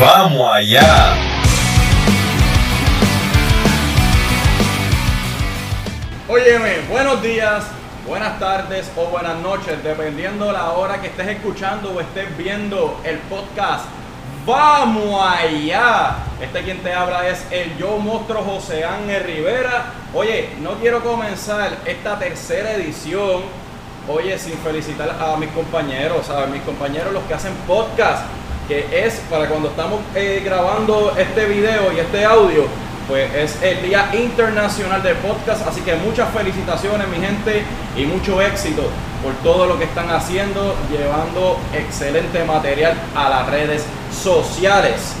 Vamos allá. Óyeme, buenos días, buenas tardes o buenas noches, dependiendo la hora que estés escuchando o estés viendo el podcast. ¡Vamos allá! Este quien te habla es el yo monstruo José Ángel Rivera. Oye, no quiero comenzar esta tercera edición, oye, sin felicitar a mis compañeros, a mis compañeros los que hacen podcast, que es para cuando estamos eh, grabando este video y este audio, pues es el Día Internacional del Podcast, así que muchas felicitaciones mi gente y mucho éxito por todo lo que están haciendo, llevando excelente material a las redes sociales.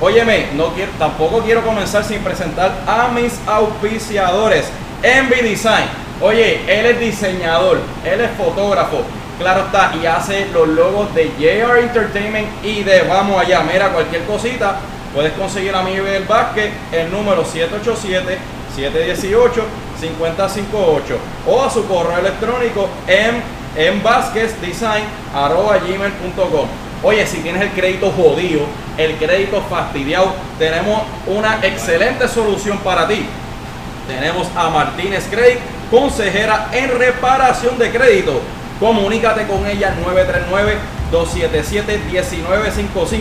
Óyeme, no quiero, tampoco quiero comenzar sin presentar a mis auspiciadores. Envy Design. Oye, él es diseñador, él es fotógrafo, claro está, y hace los logos de JR Entertainment y de Vamos Allá. Mira, cualquier cosita, puedes conseguir a mi del Vázquez el número 787-718-5058 o a su correo electrónico en, en gmail.com. Oye, si tienes el crédito jodido, el crédito fastidiado, tenemos una excelente solución para ti. Tenemos a Martínez Credit, consejera en reparación de crédito. Comunícate con ella 939-277-1955.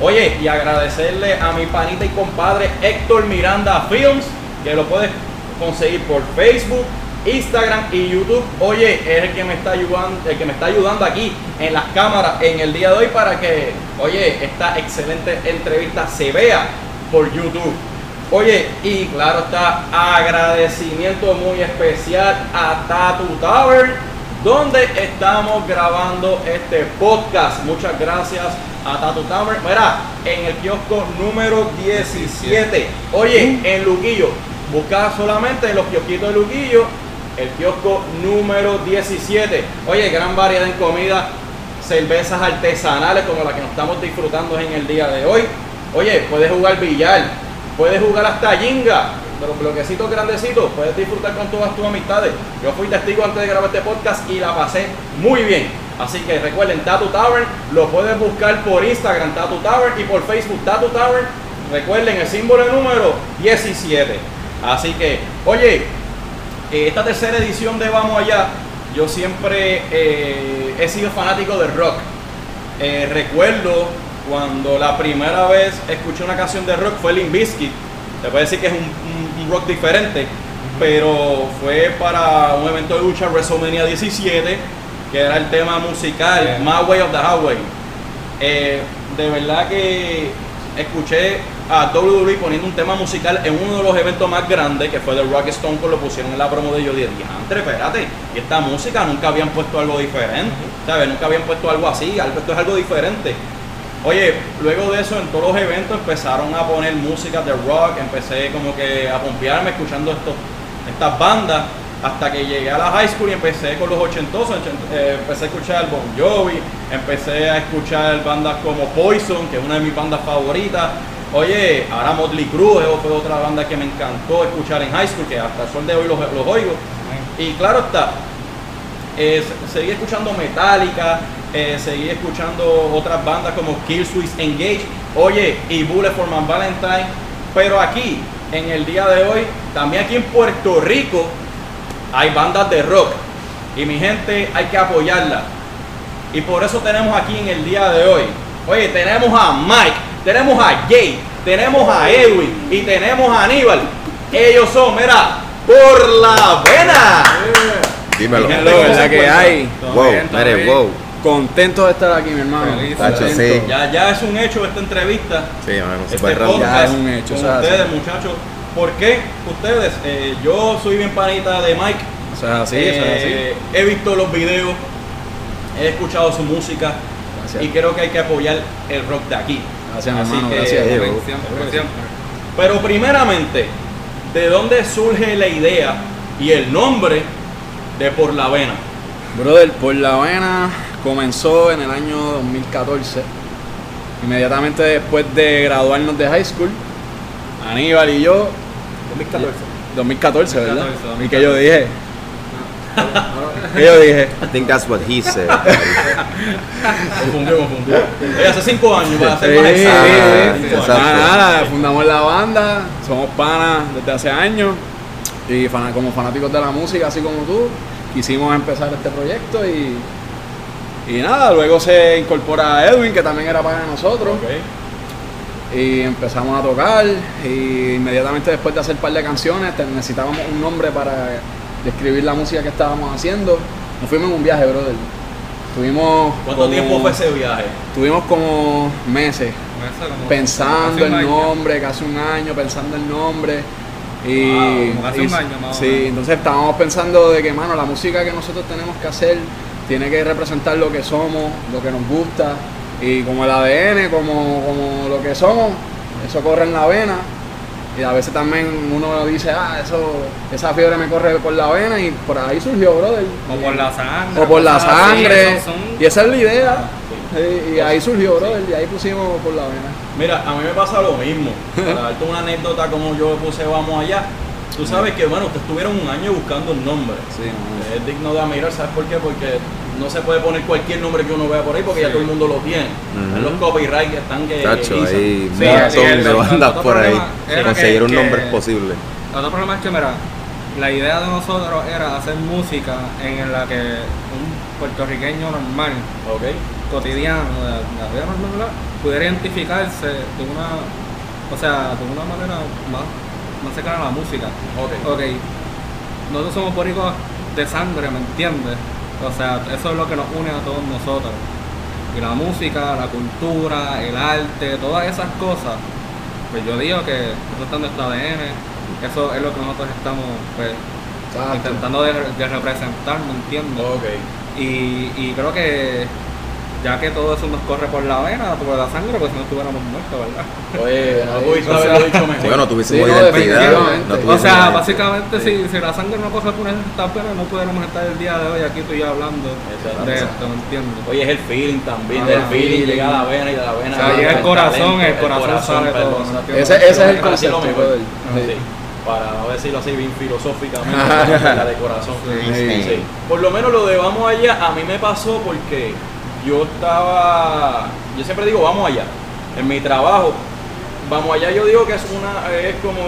Oye, y agradecerle a mi panita y compadre Héctor Miranda Films, que lo puedes conseguir por Facebook, Instagram y YouTube. Oye, es el que me está ayudando, el que me está ayudando aquí en las cámaras en el día de hoy para que, oye, esta excelente entrevista se vea por YouTube. Oye, y claro está, agradecimiento muy especial a Tatu Tower, donde estamos grabando este podcast. Muchas gracias a Tatu Tower. Mira, en el kiosco número 17. Oye, en Luquillo, busca solamente en los kiosquitos de Luquillo, el kiosco número 17. Oye, gran variedad en comida, cervezas artesanales como la que nos estamos disfrutando en el día de hoy. Oye, puedes jugar billar, puedes jugar hasta jinga, de los bloquecitos grandecitos, puedes disfrutar con todas tus amistades. Yo fui testigo antes de grabar este podcast y la pasé muy bien. Así que recuerden, Tattoo Tower, lo puedes buscar por Instagram, Tattoo Tower, y por Facebook, Tattoo Tower. Recuerden el símbolo número 17. Así que, oye, eh, esta tercera edición de Vamos Allá, yo siempre eh, he sido fanático del rock. Eh, recuerdo cuando la primera vez escuché una canción de rock fue Limp Bizkit. Te puedo decir que es un, un- un rock diferente, pero fue para un evento de lucha WrestleMania 17, que era el tema musical, My Way of the Highway. Eh, de verdad que escuché a WWE poniendo un tema musical en uno de los eventos más grandes, que fue The Rock Stone, pues lo pusieron en la promo de yo dije, "Diantre, espérate, y esta música nunca habían puesto algo diferente, ¿sabes? Nunca habían puesto algo así, esto es algo diferente. Oye, luego de eso en todos los eventos empezaron a poner música de rock, empecé como que a pompearme escuchando estos, estas bandas, hasta que llegué a la high school y empecé con los ochentosos, ochent- eh, empecé a escuchar Bon Jovi, empecé a escuchar bandas como Poison, que es una de mis bandas favoritas. Oye, ahora Motley Crue fue otra banda que me encantó escuchar en high school, que hasta el sol de hoy los, los oigo. Y claro está, eh, se- seguí escuchando Metallica, eh, seguí escuchando otras bandas como Killswitch Engage, oye, y Bullet for My Valentine. Pero aquí, en el día de hoy, también aquí en Puerto Rico, hay bandas de rock. Y mi gente, hay que apoyarla. Y por eso tenemos aquí en el día de hoy, oye, tenemos a Mike, tenemos a Jay, tenemos a Edwin y tenemos a Aníbal. Ellos son, mira, por la vena. Dímelo. ¿cómo ¿verdad que hay? Wow, mire, wow. Contento de estar aquí, mi hermano. Feliz, Tacho, sí. Ya, ya es un hecho esta entrevista. Sí, mano, se Este rápido. Ya podcast es un hecho, con o sea, ustedes, sí. muchachos. ¿Por qué ustedes? Eh, yo soy bien panita de Mike. Eso es así, eso es Eh, He visto los videos, he escuchado su música Gracias. y creo que hay que apoyar el rock de aquí. Gracias, Así hermano, que- gracias. Siempre, siempre. Pero primeramente, ¿de dónde surge la idea y el nombre de Por la Vena? Brother, por la vena comenzó en el año 2014. Inmediatamente después de graduarnos de high school, Aníbal y yo. 2014. 2014, ¿verdad? 2014, ¿Y que yo dije? ¿Qué yo dije? I think that's what he said. Confundió, confundió. Oye, hace cinco años, para Sí, más sí, exacto. sí. Cinco años. Exacto. Nada, nada, fundamos la banda, somos panas desde hace años y como fanáticos de la música, así como tú, quisimos empezar este proyecto y, y nada, luego se incorpora Edwin, que también era pana de nosotros, Ok. Y empezamos a tocar y inmediatamente después de hacer un par de canciones necesitábamos un nombre para describir la música que estábamos haciendo. Nos fuimos en un viaje, brother. Tuvimos ¿Cuánto como- tiempo fue ese viaje? Tuvimos como meses Meses, como- pensando el año. nombre, casi un año pensando el nombre. Y, Wow, como casi y- un año más o Sí, menos. entonces estábamos pensando de que, mano, la música que nosotros tenemos que hacer tiene que representar lo que somos, lo que nos gusta. Y como el ADN, como, como lo que somos, eso corre en la vena. Y a veces también uno dice, ah, eso, esa fiebre me corre por la vena y por ahí surgió, brother. O por la sangre. O por la así, sangre. son- Y esa es la idea. Sí, y ahí surgió, brother, y ahí pusimos por la vena. Mira, a mí me pasa lo mismo. Para darte una anécdota como yo puse Vamos Allá. Tú sabes que, bueno, ustedes estuvieron un año buscando un nombre. Sí, Es digno de admirar, ¿sabes por qué? Porque no se puede poner cualquier nombre que uno vea por ahí porque ya todo el mundo lo tiene. Los copyright están que. Tacho, que hay Sí, un montón de bandas otro por ahí. Conseguir que- un nombre que- es posible. El otro problema es que, mira, la idea de nosotros era hacer música en la que un puertorriqueño normal, cotidiano, de la vida normal, pudiera identificarse de una, o sea, de una manera más, más cercana a la música. Ok. Ok, nosotros somos boricos de sangre, ¿me entiendes? O sea, eso es lo que nos une a todos nosotros. Y la música, la cultura, el arte, todas esas cosas, pues yo digo que eso está en nuestro ADN, eso es lo que nosotros estamos pues, intentando de, de representar, ¿me entiendes? Ok. Y, y creo que ya que todo eso nos corre por la vena, por la sangre, pues si no estuviéramos muertos, ¿verdad? Oye, no pudiste haberlo dicho mejor. Bueno, tuviésemos Sí, no, identidad. no O O tuviésemos sea, identidad. básicamente si, si la sangre no corre por esta pena, no pudiéramos estar el día de hoy aquí tú y yo hablando Exacto. de esto, ¿me entiendes? Oye, es el feeling también, Ajá. del feeling llega a la vena y de la vena O sea, llega el corazón, talento, el corazón perdón, todo, exacto. ¿me Ese, ese es el Para decirlo concepto. Sí. Para no decirlo así bien filosóficamente, la de corazón. Sí. Sí. Por lo menos lo de vamos allá, a mí me pasó porque yo estaba, yo siempre digo vamos allá, en mi trabajo, vamos allá yo digo que es una, es como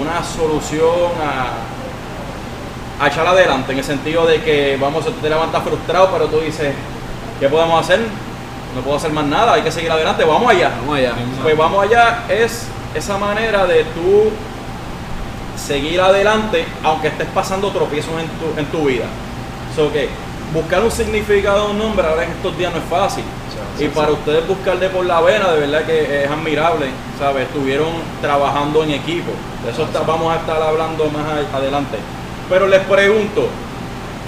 una solución a, a echar adelante, en el sentido de que vamos, te levantas frustrado, pero tú dices, ¿qué podemos hacer? No puedo hacer más nada, hay que seguir adelante, vamos allá. Vamos allá. Pues vamos allá, es esa manera de tú seguir adelante, aunque estés pasando tropiezos en tu, en tu vida. So que buscar un significado de un nombre ahora en estos días no es fácil. Y para ustedes buscar de por la vena, de verdad que es admirable, ¿sabes? Estuvieron trabajando en equipo. De eso está- vamos a estar hablando más adelante. Pero les pregunto,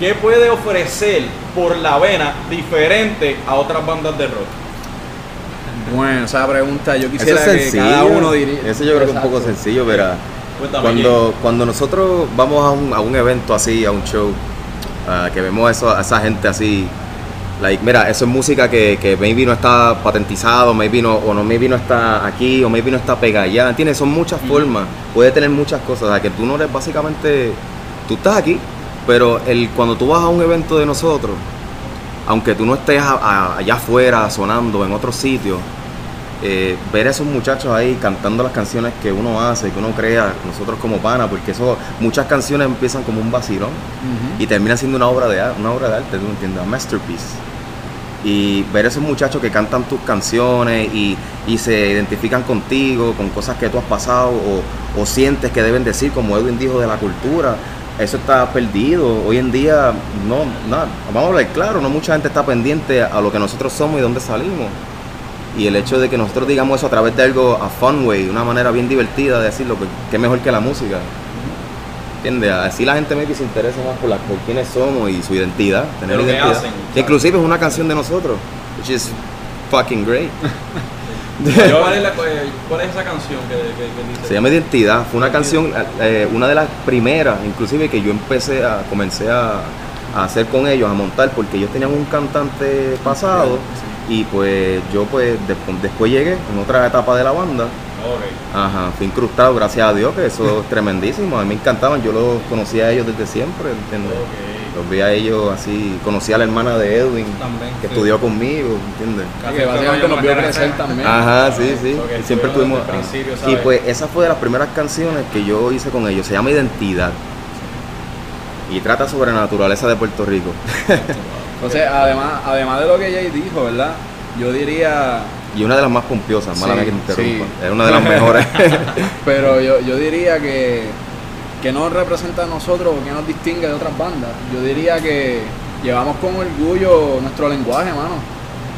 ¿qué puede ofrecer por la vena diferente a otras bandas de rock? Bueno, esa pregunta yo Eso quisiera es que cada uno diría. Eso yo creo que es un poco sencillo, verá. Cuéntame, Cuando, cuando nosotros vamos a un, a un evento así, a un show, ah, que vemos eso, a esa gente así, like, mira, eso es música que, que maybe no está patentizado, maybe no, o no, maybe no está aquí, o maybe no está pegada allá, ¿entiendes? Son muchas formas, puede tener muchas cosas, o sea, que tú no eres básicamente, tú estás aquí, pero el, cuando tú vas a un evento de nosotros, aunque tú no estés a- a- allá afuera sonando en otro sitio, eh, ver a esos muchachos ahí cantando las canciones que uno hace, que uno crea, nosotros como pana, porque eso, muchas canciones empiezan como un vacilón y terminan siendo una obra de arte, una obra de arte, tú entiendes, un masterpiece. Y ver a esos muchachos que cantan tus canciones y, y se identifican contigo, con cosas que tú has pasado o, o sientes que deben decir, como Edwin dijo de la cultura, eso está perdido. Hoy en día, no, nada, vamos a hablar claro, no mucha gente está pendiente a lo que nosotros somos y dónde salimos. Y el hecho de que nosotros digamos eso a través de algo a fun way, una manera bien divertida de decirlo, que, que mejor que la música. ¿Entiendes? Así la gente maybe se interesa más por, la, por quiénes somos y su identidad, tener identidad. hacen, Que inclusive es una canción de nosotros, which is fucking great. ¿Cuál es, la- cuál es esa canción que, que- que dice? Se llama Identidad, fue una canción, eh, una de las primeras, inclusive que yo empecé a, comencé a, a hacer con ellos, a montar, porque ellos tenían un cantante pasado y pues yo pues despu- después llegué en otra etapa de la banda. Ajá, fui incrustado, gracias a Dios, que eso es tremendísimo. A mí me encantaban, yo los conocía a ellos desde siempre, ¿entiendes? Los vi a ellos así, conocí a la hermana de Edwin, También, que sí. estudió conmigo, ¿entiendes? Casi que básicamente nos vio crecer también. Ajá, sí, sí. Y siempre tuvimos. Y pues esa fue de las primeras canciones que yo hice con ellos. Se llama Identidad. Y trata sobre la naturaleza de Puerto Rico. Entonces, además, además de lo que Jay dijo, ¿verdad? Yo diría, Y una de las más pompiosas, mala Sí, que te interrumpa. sí. Es una de las mejores. pero yo, yo diría que, que nos representa a nosotros, que nos distingue de otras bandas. Yo diría que llevamos con orgullo nuestro lenguaje, mano.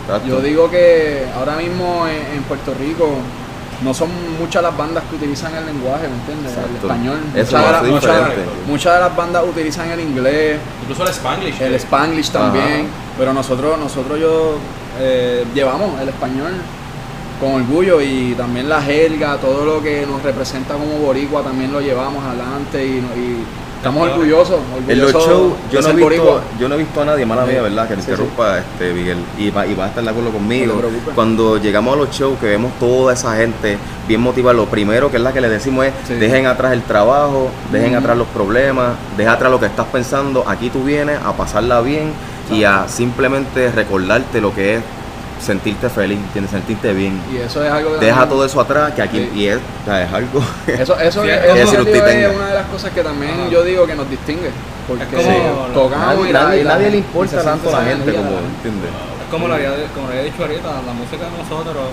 Exacto. Yo digo que ahora mismo en, en Puerto Rico no son muchas las bandas que utilizan el lenguaje, ¿me entiendes? El español. De, muchas de las bandas utilizan el inglés, Incluso el Spanglish. el eh, spanglish también, pero nosotros, nosotros yo eh, llevamos el español con orgullo y también la jerga, todo lo que nos representa como boricua también lo llevamos adelante y, y estamos orgullosos, En los orgullosos shows, yo no, visto, yo no he visto a nadie, mala mía, ¿verdad? Que me Sí, interrumpa, este, Miguel. Y va, y va a estar de acuerdo conmigo. No te. Cuando llegamos a los shows, que vemos toda esa gente bien motivada, lo primero que es la que le decimos es: Sí. dejen atrás el trabajo, dejen atrás los problemas, deja atrás lo que estás pensando. Aquí tú vienes a pasarla bien y a simplemente recordarte lo que es sentirte feliz, ¿entiendes? sentirte bien. Y eso es algo que Deja también- todo eso atrás, que aquí, Sí. y es, o sea, es algo. Eso, eso, Sí, es, es eso es una de las cosas que también Ajá. yo digo que nos distingue. Porque como- tocamos nadie, y nadie- y la- nadie le importa tanto a la gente como. ¿entiendes? Es como lo había, como lo había dicho ahorita, la música de nosotros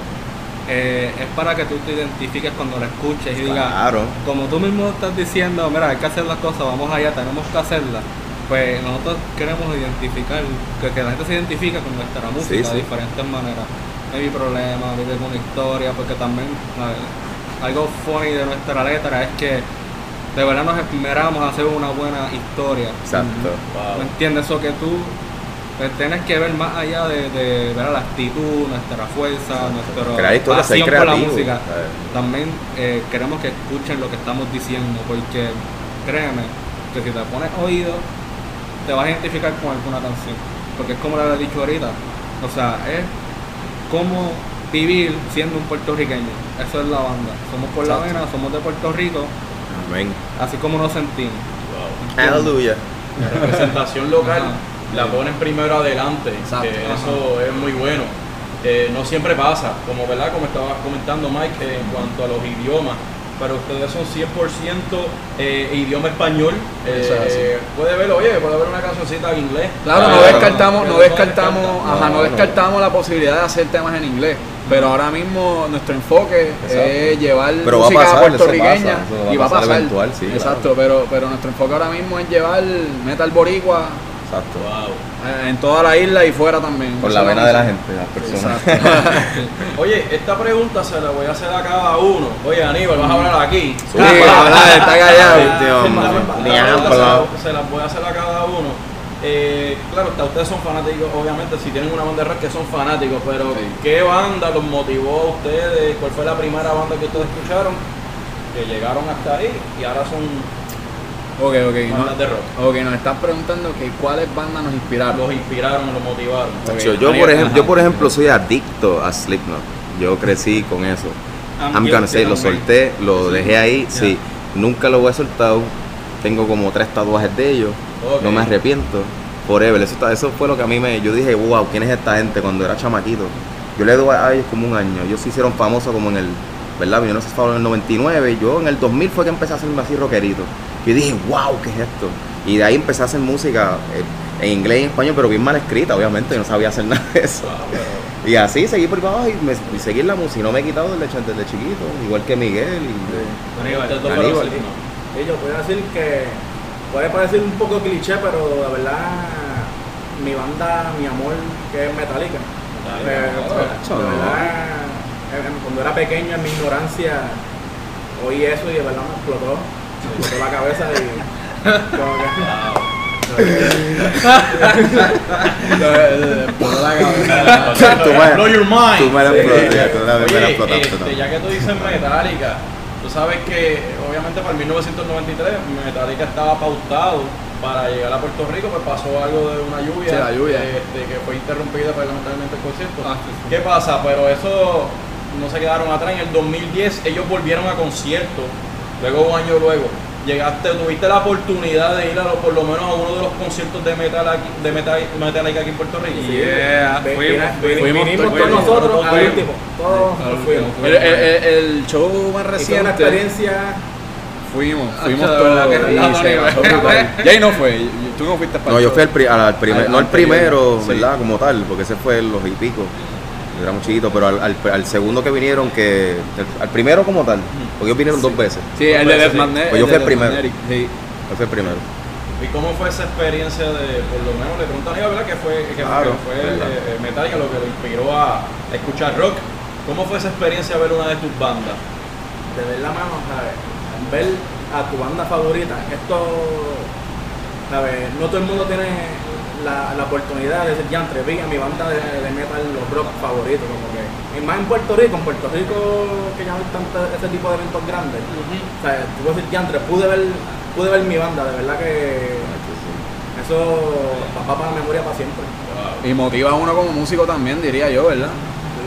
eh, es para que tú te identifiques cuando la escuches y digas, Claro. como tú mismo estás diciendo, mira, hay que hacer las cosas, vamos allá, tenemos que hacerlas. Pues nosotros queremos identificar, que, que la gente se identifique con nuestra música sí. de diferentes maneras. No hay problema, vive con una historia, porque también algo funny de nuestra letra es que de verdad nos esmeramos a hacer una buena historia. Exacto. Wow. ¿Me entiendes? Eso que tú pues, tienes que ver más allá de, de ver la actitud, nuestra fuerza, nuestra pasión por la música. También eh, queremos que escuchen lo que estamos diciendo, porque créeme que si te pones oído, te vas a identificar con alguna canción. Porque es como le había dicho ahorita, o sea, es como vivir siendo un puertorriqueño. Eso es la banda. Somos por la vena, somos de Puerto Rico, Amén. así como nos sentimos. Wow. Aleluya. La representación local Ajá. la ponen primero adelante, Exacto. que Ajá. eso es muy bueno. Eh, no siempre pasa, como verdad, como estaba comentando Mike, eh, en cuanto a los idiomas, pero ustedes son 100% eh, idioma español. Eh, puede ver, oye, puede haber una cancioncita en inglés. Claro, no descartamos, no no descartamos, descarta. ajá, no No, no. descartamos la posibilidad de hacer temas en inglés. Pero ahora mismo nuestro enfoque es llevar Pero va a música pasar, eso puertorriqueña pasa, eso va a y va a pasar pasar. eventual, sí, Exacto, pero, pero nuestro enfoque ahora mismo es llevar metal boricua Exacto. Wow. Eh, en toda la isla y fuera también. Eso la vena de la gente, las personas. Oye, esta pregunta se la voy a hacer a cada uno. Oye, Aníbal, vas a hablar aquí. Sí, está callado. Este se la- se las voy a hacer a cada uno. Eh, claro, hasta ustedes son fanáticos, obviamente, si tienen una banda de rock que son fanáticos, pero Sí. ¿qué banda los motivó a ustedes? ¿Cuál fue la primera banda que ustedes escucharon? Que llegaron hasta ahí y ahora son Ok, ok. bandas de rock. No, ok, nos estás preguntando que cuáles bandas nos inspiraron. Los inspiraron, los motivaron. Yo, yo, por ejemplo, yo, por ejemplo, soy adicto a Slipknot. Yo crecí con eso. I'm I'm gonna lo solté, lo dejé ahí, sí. Nunca lo he soltado. Tengo como tres tatuajes de ellos. No me arrepiento. Forever. Eso, está- eso fue lo que a mí me. Yo dije, wow, ¿quién es esta gente? Cuando era chamaquito. Yo le doy a ellos como un año. Ellos se hicieron famosos como en el. ¿Verdad? Yo no sé si fue en el 99. y Yo en el 2000 fue que empecé a hacerme así rockerito. Yo dije, wow, ¿qué es esto? Y de ahí empecé a hacer música eh, en inglés y en español, pero bien mal escrita, obviamente. Yo no sabía hacer nada de eso. Wow, pero- Y así seguí por abajo y, me, y seguir la música. Y no me he quitado desde, desde chiquito, igual que Miguel. Y, Aníbal, dos Aníbal. Slipknot. Sí, yo puedo decir que puede parecer un poco cliché, pero de verdad mi banda, mi amor, que es Metallica. Metallica, Eh, oh, pues, de verdad, eh, cuando era pequeño, en mi ignorancia, oí eso y de verdad me explotó. Explotó la cabeza y como que- la cabeza. Tú me- Blow your mind. tú me la explotaste, este, ya que tú dices Metallica, tú sabes que obviamente para el 1993 Metallica estaba pautado para llegar a Puerto Rico, pues pasó algo de una lluvia, Sí, la lluvia. este, que fue interrumpida lamentablemente el concierto. Ah, sí, sí. ¿Qué pasa? Pero eso no se quedaron atrás. En el 2010 ellos volvieron a concierto, luego un año luego. Llegaste, tuviste la oportunidad de ir a lo- por lo menos a uno de los conciertos de metal aquí, de metal, Metallica aquí en Puerto Rico. Yeah, Ve- fuimos, con nosotros todos al último. Todos nos fuimos. El, el- el- el show más fue una reciente. experiencia Fuimos, fuimos todos. y no, se no, fue, tú no fuiste para No, yo fui al, pri- al primer, Al- no al primero, sí. ¿verdad? Como tal, porque ese fue los y pico. Era muy chiquito, pero al, al, al segundo que vinieron, que el- al primero como tal, porque ellos vinieron dos veces. Sí, el de. Death Magnetic. Pues yo fui el primero. Sí. Ese fue el primero. ¿Y cómo fue esa experiencia de, por lo menos, le preguntan a ¿verdad? Que fue, que, Claro, que fue eh, Metallica lo que lo inspiró a escuchar rock. ¿Cómo fue esa experiencia ver una de tus bandas? de ver la mano, ¿sabes? Ver a tu banda favorita. Esto, ¿sabes? No todo el mundo tiene la, la oportunidad de decir, ya vi a mi banda de, de metal, los rock favoritos, como que. Y más en Puerto Rico, en Puerto Rico que ya no hay tanto ese tipo de eventos grandes. O sea, tú puedes decir, ya pude ver, pude ver mi banda, de verdad que eso va para la memoria para siempre. Y motiva a uno como músico también, diría yo, ¿verdad?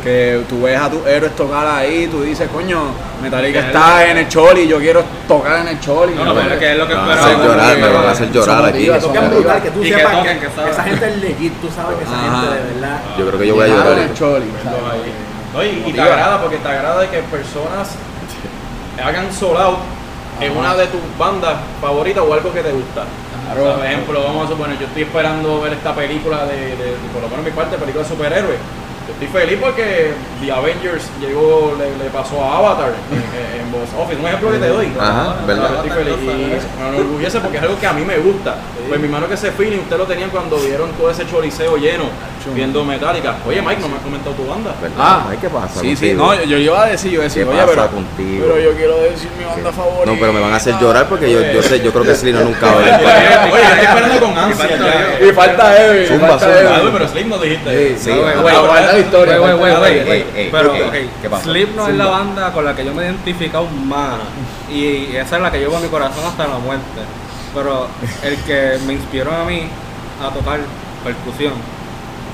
Que tú ves a tus héroes tocar ahí, tú dices, coño, Metallica Que está en el Choli, yo quiero tocar en el Choli. No, no, pero es que es lo que Me van a esperaba. hacer llorar, me van a hacer llorar aquí. que es Eso brutal, que tú Y que sepas que, toquen, que saben. esa gente es legit, tú sabes que esa Ajá. gente de verdad. Yo creo que yo voy a llorar. en el Choli, y, y te agrada porque te agrada de que personas hagan sold out en una de tus bandas favoritas o algo que te gusta. Claro. O sea, por ejemplo, vamos a suponer, yo estoy esperando ver esta película de, de- de- por lo menos mi parte, película de superhéroes. Yo estoy feliz porque The Avengers llegó, le, le pasó a Avatar en, en- box office. Un ejemplo que te doy. Ajá, verdad. Yo estoy feliz y me enorgullece porque es algo que a mí me gusta. Pues mi hermano que ese feeling ustedes lo tenían cuando vieron todo ese choriceo lleno viendo Metallica. Oye Mike, no me has comentado tu banda. ¿Verdad? Ah, Ay, ¿qué pasa Sí, sí, no, yo, yo iba a decir, yo decía, ¿Qué oye, pasa pero, contigo? pero yo quiero decir mi banda favorita. No, pero me van a hacer llorar porque yo, yo sé, yo creo que Slino nunca va a Oye, ver. yo estoy esperando con ansia. Y falta Evi, Zumba, zumba. Ah, pero Slim no dijiste. Sí, No, ah, la historia, Pero, ey, ok, ¿qué pasó? Slipknot es la banda con la que yo me he identificado más y esa es la que llevo en mi corazón hasta la muerte. Pero el que me inspiró a mí a tocar percusión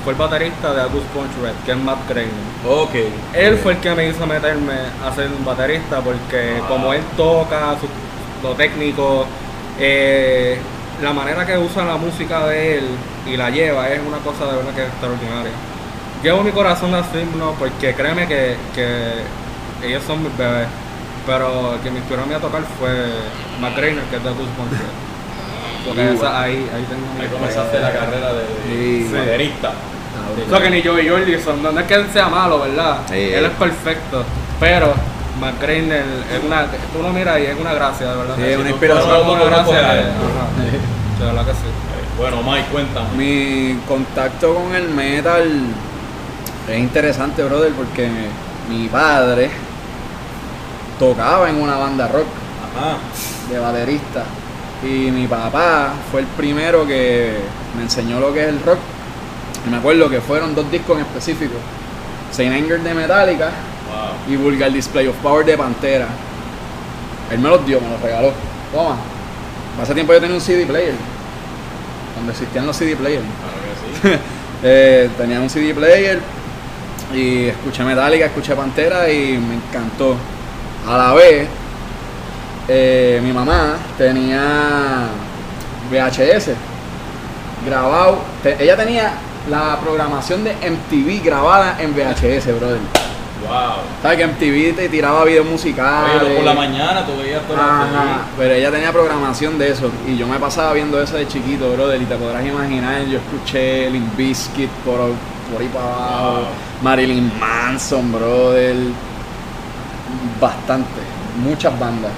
fue el baterista de August Punch Red, que es Matt Craven. Ok. Él fue el que me hizo meterme a ser un baterista porque como él toca, su- lo técnico, eh, la manera que usa la música de él y la lleva es una cosa de verdad que es extraordinaria. Llevo mi corazón a Slipknot porque créeme que, que ellos son mis bebés, pero el que me inspiró a mí a tocar fue Matt Greiner, que es de Goose Punch Red. Porque esa- ahí, ahí tengo mi Ahí comenzaste la carrera de, Sí. baterista. o sea que ni Joey Jordison, no, no es que él sea malo, ¿verdad? Sí, él eh. es perfecto. Pero McGrainer es una. Tú lo miras y es una gracia, de verdad. Sí, es una inspiración. mundo una gracia. De verdad que sí. Bueno, Mike, cuéntame. Mi contacto con el metal es interesante, brother, porque mi padre tocaba en una banda rock Ajá. de baterista y mi papá fue el primero que me enseñó lo que es el rock. Y me acuerdo que fueron dos discos en específico, Saint Anger de Metallica Wow. y Vulgar Display of Power de Pantera. Él me los dio, me los regaló. Toma. Hace tiempo yo tenía un CD player. Cuando existían los CD players. Claro que sí. Eh, tenía un CD player y escuché Metallica, escuché Pantera y me encantó. A la vez, eh, mi mamá tenía VHS grabado. te- ella tenía la programación de MTV grabada en VHS, brother. Wow. ¿Sabes que MTV te tiraba videos musicales? Oye, por la mañana tú veías todo Ajá, pero ella tenía programación de eso y yo me pasaba viendo eso de chiquito, brother, y te podrás imaginar, yo escuché Limp Bizkit por, por ahí para abajo, Wow. Marilyn Manson, brother, bastante, muchas bandas.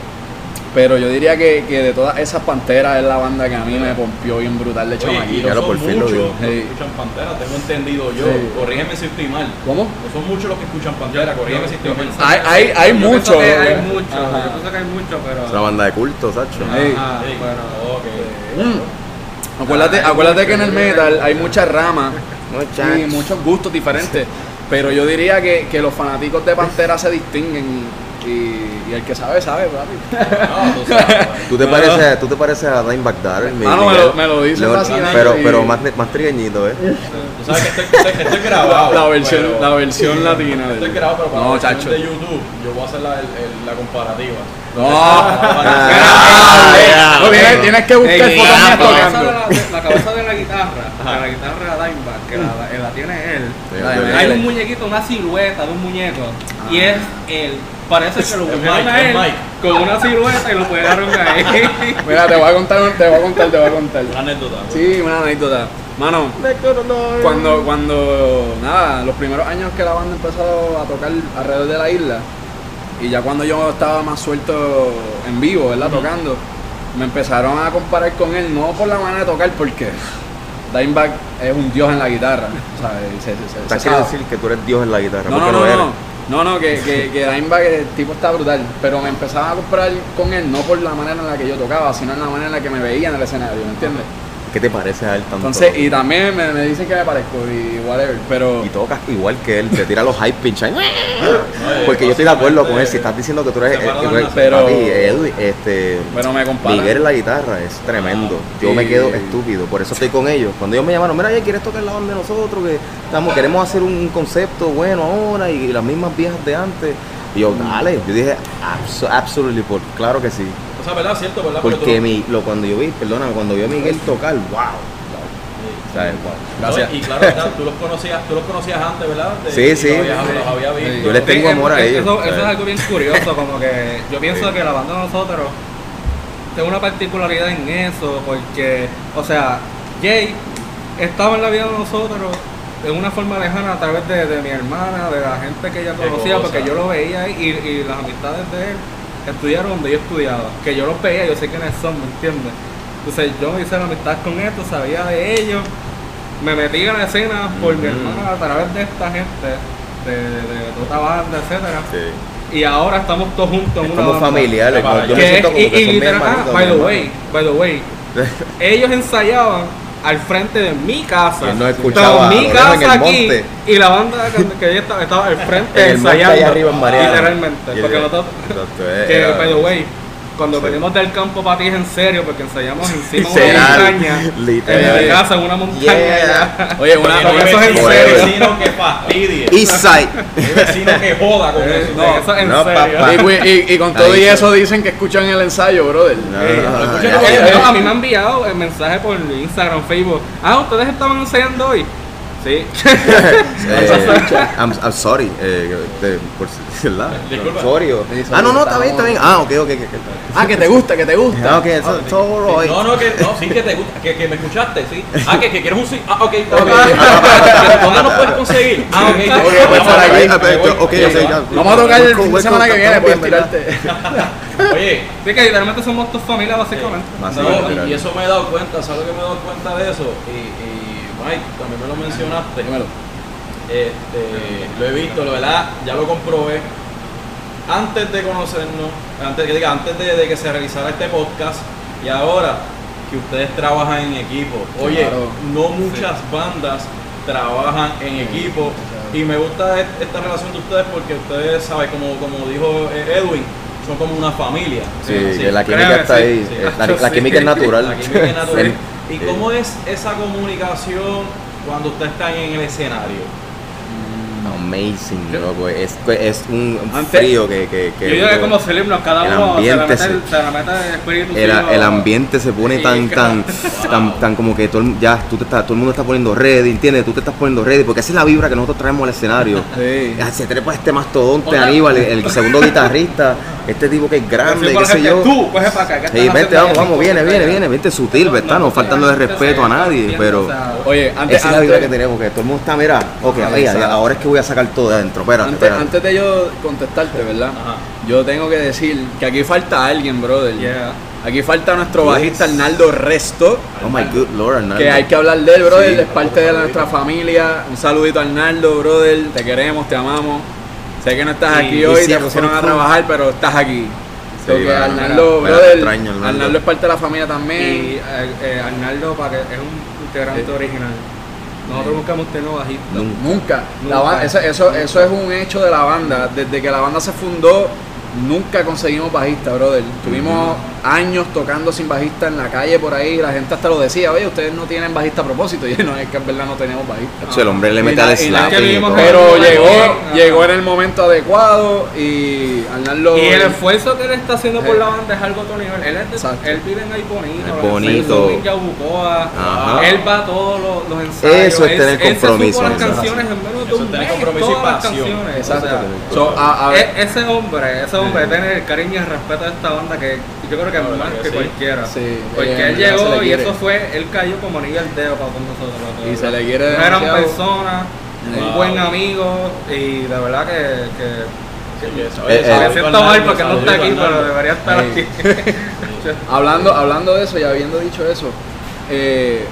Pero yo diría que, que de todas esas panteras es la banda que a mí me pompió bien brutal de Oye, y chamaquito. son por fin lo muchos digo. los que escuchan Pantera, tengo entendido yo. Sí. Corrígeme si estoy mal. ¿Cómo? No son muchos los que escuchan Pantera, corrígeme si estoy mal. Hay, hay, hay Yo mucho. pienso que hay ¿verdad? mucho, Ajá. yo pienso que hay mucho, pero. Es una banda de culto, Sacho. Ajá, Sí. Ok. Mm. Acuérdate, acuérdate que en el metal hay muchas ramas y muchos gustos diferentes. Pero yo diría que, que los fanáticos de Pantera se distinguen. y Y, el que sabe, sabe, papi. No, tú sabes. ¿Tú te, pareces, tú te pareces a Dimebag Darrell, mi Mano, me lo- me lo dicen Luego- vacilando Pero, y- pero más, más trigueñito, ¿eh? Tú sabes que estoy, estoy, estoy grabado. La, la versión, pero- la versión latina. Estoy grabado, pero para No, la chacho. de YouTube yo voy a hacer la, el- el- la comparativa. No. Ah, No, tienes, tienes que buscar fotos la, mías cabeza de tocando. la, la cabeza de la guitarra, de la guitarra de Dimebag, que la, la- tiene. Sí. Hay un muñequito, una silueta de un muñeco. Y es él. Parece que lo buscaron a él con una silueta y lo pegaron ahí. Mira, te voy a contar, te voy a contar, te voy a contar. Una anécdota. Sí, una anécdota. Mano, cuando, cuando, nada, los primeros años que la banda empezó a tocar alrededor de la isla, y ya cuando yo estaba más suelto en vivo, ¿verdad? Tocando, me empezaron a comparar con él, no por la manera de tocar, porque Dimebag es un dios en la guitarra, O sea, se sabe. decir que tú eres Dios en la guitarra. No, no, no, no. No, no, que, que, que Dimebag, el tipo está brutal. Pero me empezaba a comparar con él no por la manera en la que yo tocaba, sino en la manera en la que me veía en el escenario, ¿me entiendes? ¿Qué te parece a él tanto? Entonces, y también me, me dicen que me parezco y whatever, pero... Y tocas igual que él, te tira los high pitch ahí. Porque yo estoy de acuerdo con él. básicamente, Si estás diciendo que tú eres. eh, que Pero- papi, este. Me comparan. Miguel en la guitarra es tremendo. Yo me Y- quedo estúpido, por eso estoy con ellos. Cuando ellos me llamaron, mira, ¿quieres tocar la banda de nosotros? Que estamos, queremos hacer un concepto bueno ahora y, las mismas viejas de antes. Y yo, dale, yo dije, abso- absolutely, por, claro que sí. Sea, ¿verdad? Cierto, ¿verdad? Porque tú- mi, lo, cuando yo vi, perdóname, cuando vi a Miguel tocar, wow. ¿Sabes? Wow. Gracias. No, y claro, tú los conocías, tú los conocías antes, ¿verdad? De- Sí, sí. Los habías, los había visto. Yo les tengo Sí, amor a es- ellos, Eso, eso es algo bien curioso, como que yo pienso Sí. que la banda de nosotros tiene una particularidad en eso, porque, o sea, Jay estaba en la vida de nosotros de una forma lejana a través de, de mi hermana, de la gente que ella conocía, porque yo lo veía ahí y, y las amistades de él estudiaron donde yo estudiaba, que yo los veía, yo sé quiénes son, ¿me entiendes? Entonces yo me hice la amistad con esto, sabía de ellos, me metí en la escena por mi hermana a través de esta gente, de, de, de otra banda, etcétera Sí. y ahora estamos todos juntos en Es una como banda. familiares. Yo me siento como y, que y son mis literal- ah, the way, by the way, ellos ensayaban al frente de mi casa. Que no escuchaba Estaba mi casa en el aquí monte. y la banda que, ella estaba, estaba al frente En el monte ensayando. allá arriba en. Literalmente. Y Porque nosotros, que by the way, cuando Sí. venimos del campo para ti es en serio, porque ensayamos encima de una montaña. literal. En mi casa, en una montaña. Yeah. Oye, una, no hay eso es en serio. hay vecino que fastidie. Eastside. Vecino que joda con Eh, eso. no, eso es en No, serio. papá. y, y- y con todo Ahí y sí. eso dicen que escuchan el ensayo, brother. No, Eh, no, a mí me han enviado el mensaje por Instagram, Facebook. Ah, ustedes estaban ensayando hoy. Sí. Eh, I'm, I'm sorry, eh, de- por ¿verdad? Disculpa. Sorry. o- Sí, Ah, no, no, está bien, está bien. Ah, ok, ok, ok. Ah, que te gusta, que te Ah, gusta. ok, it's, it's all right. No, no, que, no, sí que te gusta, que, que me escuchaste, sí. Ah, que, que quieres un sí. Ah, ok, ok. ¿Dónde nos puedes conseguir? Ah, ok. Ok, pues. Ah. Vamos a tocar el Welcome, fin de semana que viene, puedes bien, tirarte. Oye, Sí, que literalmente somos tu familia, básicamente. No, y- eso me he dado cuenta, ¿sabes lo que me he dado cuenta de eso? Y, y Mike, también me lo mencionaste. Dímelo. Este, lo he visto, la verdad, ya lo comprobé. Antes de conocernos, antes, que diga, antes de, de que se realizara este podcast y ahora que ustedes trabajan en equipo. Oye, Claro. no muchas bandas trabajan en equipo y me gusta esta relación de ustedes porque ustedes saben, como, como dijo eh, Edwin, son como una familia. Sí, que la química está sí, ahí. sí. La, la Sí. química es natural. La química es natural. ¿Y cómo es esa comunicación cuando ustedes están en el escenario? Amazing, loco. Es, es un frío que. que, que Yo digo que como Celimnos, cada el uno ambiente se- el, se ambiente se pone Sí, tan, tan, Wow. tan, tan como que todo, ya tú te estás, todo el mundo está poniendo ready, ¿entiendes? Tú te estás poniendo ready, porque esa es la vibra que nosotros traemos al escenario. Sí. Ya, Se trepa este mastodonte Otra- Aníbal, el, el segundo guitarrista, este tipo que es grande, qué sé yo. Tú, coge para acá. ¿qué Sí, vente, vamos, vamos, viene, viene, viene, vente sutil, ¿verdad? No faltando de respeto a nadie, pero Oye, antes, esa es la vibra que tenemos, que todo el mundo está, mira, ok, ahora es que voy a sacar todo de adentro, espérate, antes, espérate. antes de yo contestarte, ¿verdad? Ajá. Yo tengo que decir que aquí falta alguien, brother. Yeah. Aquí falta nuestro Yes. bajista Arnaldo Resto. Oh my good lord, Arnaldo. Que hay que hablar de él, brother. Sí. es parte de nuestra familia. Un saludito a Arnaldo, brother. Te queremos, te amamos. Sé que no estás Y- aquí y hoy, sí, te pusieron a trabajar, pero estás aquí. So que mano, Arnaldo, mira, brother, extraño, Arnaldo. Arnaldo. es parte de la familia Y también. eh, eh, Arnaldo para que es un integrante Sí. original. Nosotros nunca hemos tenido bajista. Nunca. Nunca. La Nunca. ba- eso, eso, eso es un hecho de la banda. Desde que la banda se fundó, nunca conseguimos bajista, brother. Tuvimos años tocando sin bajista en la calle por ahí. La gente hasta lo decía, oye, ustedes no tienen bajista a propósito. Y no, es que en verdad no teníamos bajista. Hacho, el hombre le mete al en- Pero llegó, llegó en el momento adecuado y Arnaldo... Y el esfuerzo que él está haciendo por la banda es algo a otro nivel. Él, es de- él vive en Ay Bonito. Él va a todos los, los ensayos. Eso es Él- tener él se supo compromiso, las eso es canciones en menos de un mes, compromiso y las pasión. canciones. Exacto. O sea, So, a- a ver, e- ese hombre, ese hombre tiene el cariño y el respeto de esta banda que yo creo que La es verdad más que que sí. cualquiera. Sí, Porque eh, él llegó le y eso fue, él cayó como anillo al dedo para todos nosotros. Y se le quiere Una gran persona, un Wow. buen amigo y de verdad que, que Sí, que eso- oye, eh, me saludos siento mal porque no está aquí, pero debería estar aquí. hablando, hablando de eso y habiendo dicho eso, eh,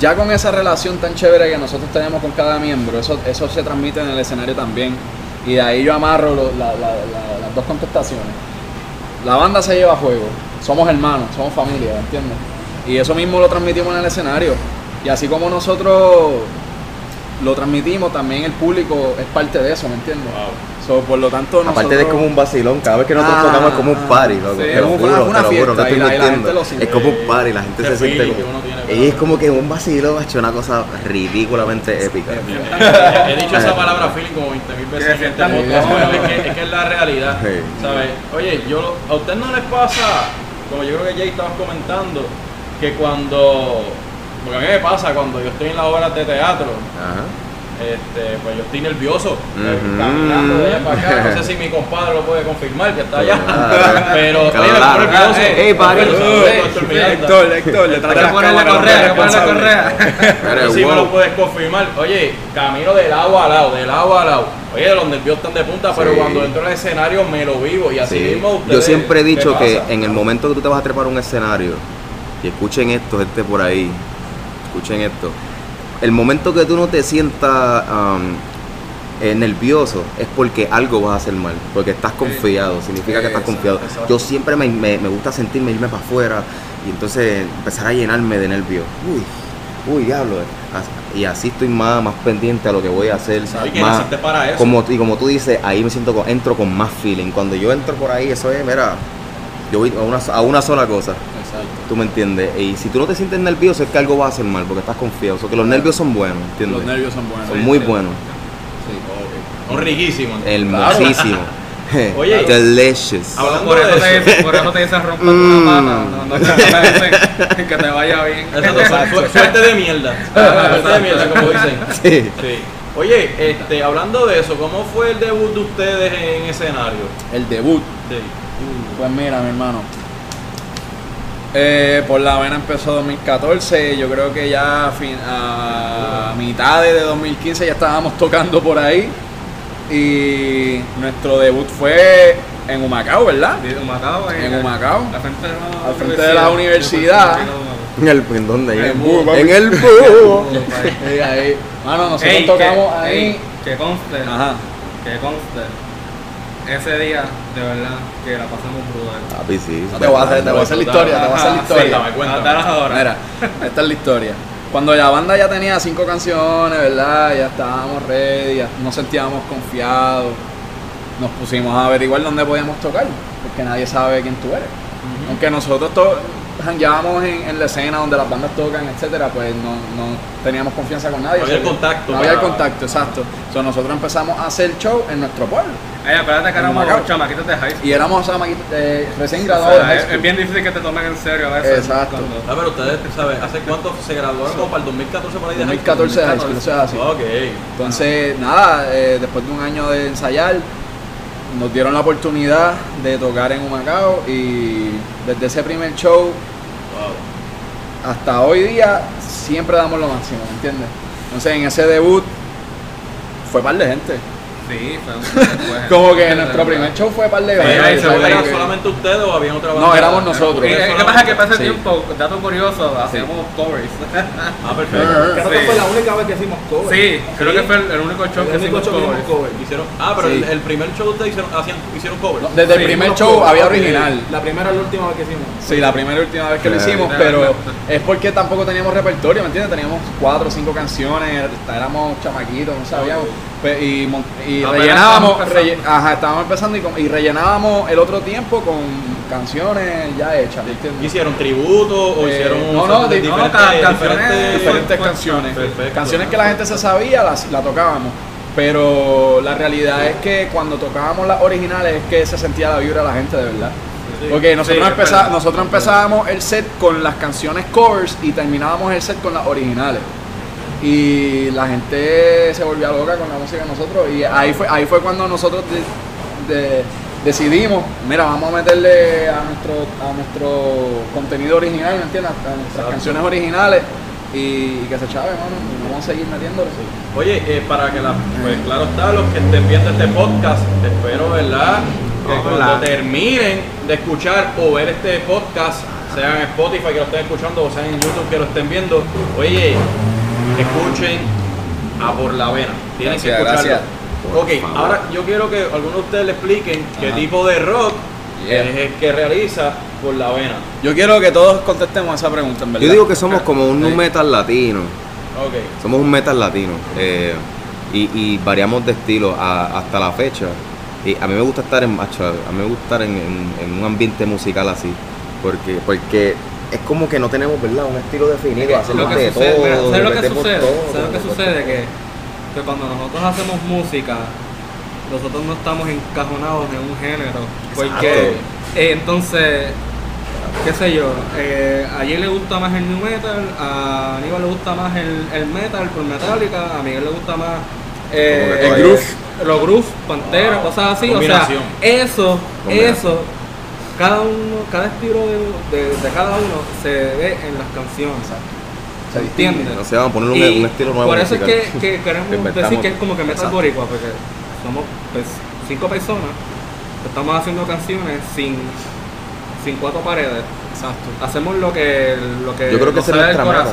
ya con esa relación tan chévere que nosotros tenemos con cada miembro, eso, eso se transmite en el escenario también. Y de ahí yo amarro las dos contestaciones. La banda se lleva a juego, somos hermanos, somos familia, ¿entiendes? Y eso mismo lo transmitimos en el escenario. Y así como nosotros lo transmitimos, también el público es parte de eso, ¿me entiendes? Wow. So, por lo tanto, Aparte de como un vacilón, cada vez que nosotros Ah, tocamos es como un party, loco. sí, te es lo juro, una te lo juro, no fiesta estoy la- la. Es como un party, la gente se siente como... Y es como que un vacilón ha hecho una cosa ridículamente épica. He dicho esa palabra feeling como 20 mil veces en este es que, es que es la realidad. Sí. ¿Sabes? Oye, yo, a usted no les pasa, como yo creo que Jay estabas comentando, que cuando. Porque a mí me pasa cuando yo estoy en las obras de teatro, Ajá. Este, pues yo estoy nervioso, eh, Ujú. caminando de allá para acá. No sé si mi compadre lo puede confirmar, que está allá. Claro. Pero, Claro. pongo nervioso. Ey, ey, pare. Pero, saludos, doctor Miranda. Héctor, Héctor, le ponerle cámaras, correa, responsable. correa. Pero, Sí me lo puedes confirmar. Oye, camino de lado a lado, de lado a lado. Oye, los nervios están de punta, pero Sí. cuando entro al escenario me lo vivo y así Sí. mismo ustedes. Yo siempre he dicho ¿qué que pasa? en el momento que tú te vas a trepar un escenario, y escuchen esto, gente por ahí, escuchen esto, el momento que tú no te sientas um, eh, nervioso es porque algo vas a hacer mal, porque estás confiado, significa que estás confiado. Yo siempre me, me- me gusta sentirme, irme para afuera y entonces empezar a llenarme de nervios. Uy, uy, diablo. Y así estoy más, más pendiente a lo que voy a hacer. Y más- para eso. como, y como tú dices, ahí me siento, con- entro con más feeling. Cuando yo entro por ahí, eso es, mira, yo voy a una, a una sola cosa. ¿Tú me entiendes? Y si tú no te sientes nervioso, es que algo va a hacer mal, porque estás confiado. O sea, que los nervios son buenos, ¿entiendes? Los nervios son buenos. son muy buenos. Son riquísimos. Hermosísimos. Oye. delicious. Hablando Por eso, de te eso. dicen, por eso te dicen romper Mm. una pata. No, no te dicen que te vaya bien. Exacto, su- su- suerte de mierda. Suerte de mierda, como dicen. Sí. Sí. Oye, este, hablando de eso, ¿cómo fue el debut de ustedes en escenario? El debut. Sí. Pues mira, mi hermano. Eh, por la vena empezó 2014, yo creo que ya a, fin- a mitad de 2015 ya estábamos tocando por ahí y nuestro debut fue en Humacao, ¿verdad? En Humacao. En Humacao. Al frente de la Al frente de la universidad. ¿En, el, ¿En dónde? En el En, búho, en el búho. Ahí, mano, nosotros Ey, tocamos que, ahí. ey, que conste, Ajá. que conste. Ese día, de verdad, que la pasamos brutal. Papi, sí. No te voy a hacer, te voy a hacer la historia, te voy a hacer la historia. Cuéntame, cuéntame. Ahora. Mira, esta es la historia. Cuando la banda ya tenía cinco canciones, ¿verdad? Ya estábamos ready, ya nos sentíamos confiados. Nos pusimos a averiguar dónde podíamos tocar, porque nadie sabe quién tú eres. Aunque nosotros todos jangueábamos en, en la escena donde las bandas tocan, etcétera, pues no, no teníamos confianza con nadie. No había el O contacto No había el para- contacto, exacto. So, nosotros empezamos a hacer show en nuestro pueblo. Ey, acuérdate que éramos chamaquitos de high school. Y éramos chamaquitos, eh, recién O graduados de sea, high es, school. es bien difícil que te tomen en serio a veces. Exacto. cuando- Ah, pero ustedes, ¿sabes? ¿Hace cuánto se graduaron? Como para el 2014 por ahí de high school? 2014 de high school, eso es así. Ok. Entonces, nada, eh, después de un año de ensayar, nos dieron la oportunidad de tocar en Humacao y desde ese primer show Hasta hoy día siempre damos lo máximo, ¿me entiendes? Entonces, en ese debut fue par de gente. Sí, fue un fue- Como que nuestro primer show fue par de Sí, gente. ahí ¿Pero se ¿sabes? ve ¿Era que- solamente ustedes o había otra banda? No, éramos nosotros. ¿Qué, qué pasa? Que para ese Sí. tiempo, dato curioso, hacíamos covers. Ah, perfecto. Creo Sí. que fue la única vez que hicimos cover. Sí, creo que fue el, el único show El que único hicimos show que hicimos covers. cover. Hicieron, ah, pero Sí. el, el primer show de ustedes hicieron, hacían, hicieron cover. No, Desde el primer show había original. La primera y la última vez que hicimos. Sí, la primera y última vez que lo hicimos, Sí, pero es porque tampoco teníamos repertorio, ¿me entiendes? Teníamos cuatro o cinco canciones, éramos chamaquitos, no sabíamos. Pe- y, rellenábamos, relle- ajá, estábamos empezando y, con- y rellenábamos el otro tiempo con canciones ya hechas, ¿entiendes? ¿Hicieron tributo o Eh, hicieron no, no, no, diferentes, ca- canciones- diferentes- diferentes Pues, canciones. perfecto. Canciones que la gente se sabía, las, la tocábamos. Pero la realidad es que cuando tocábamos las originales es que se sentía la vibra de la gente de verdad. Porque nosotros, Sí, nosotros empezábamos el set con las canciones covers y terminábamos el set con las originales. Y la gente se volvía loca con la música de nosotros. Y ahí fue, ahí fue cuando nosotros de- de- decidimos, mira, vamos a meterle a nuestro, a nuestro contenido original, ¿me entiendes? A nuestras Exacto. canciones originales y, que se chave, mano. y Vamos a seguir metiéndole. Oye, eh, para que la, pues claro está, los que estén viendo este podcast, espero, ¿verdad? Que Hola. cuando terminen de escuchar o ver este podcast, sea en Spotify que lo estén escuchando o sea en YouTube que lo estén viendo, oye, escuchen a Por la Vena. Tienen Gracias, que escucharlo. gracias. Ok, favor. ahora yo quiero que algunos de ustedes le expliquen qué tipo de rock Yeah. es el que realiza Por la Vena. Yo quiero que todos contestemos esa pregunta, en verdad. Yo digo que somos como un nu metal latino. Ok. Somos un metal latino. eh, y, y variamos de estilo a- hasta la fecha. Y a mí me gusta estar en macho, a mí me gusta estar en, en- en un ambiente musical así. Porque, porque es como que no tenemos, ¿verdad? Un estilo definido, Lo hacemos que de sucede, todo. mira, ¿sabes lo que sucede? todo, ¿Sabes lo que sucede? Que, que cuando nosotros hacemos música, nosotros no estamos encajonados en un género. Porque eh, entonces, qué sé yo, eh, a Jay le gusta más el new metal, a Aníbal le gusta más el, el metal por Metallica, a Miguel le gusta más eh, el groove, es- los groove, pantera, cosas así. O sea, eso, Combinación. eso, cada uno, cada estilo de, de- de cada uno se ve en las canciones. Se ¿Entiendes? No sé, vamos a poner un, Y un estilo nuevo Por eso es que, que queremos decir que es como que metal boricua, porque somos pues, cinco personas estamos haciendo canciones sin, sin cuatro paredes. Exacto. Hacemos lo que, lo que Yo creo que nos sale del meta.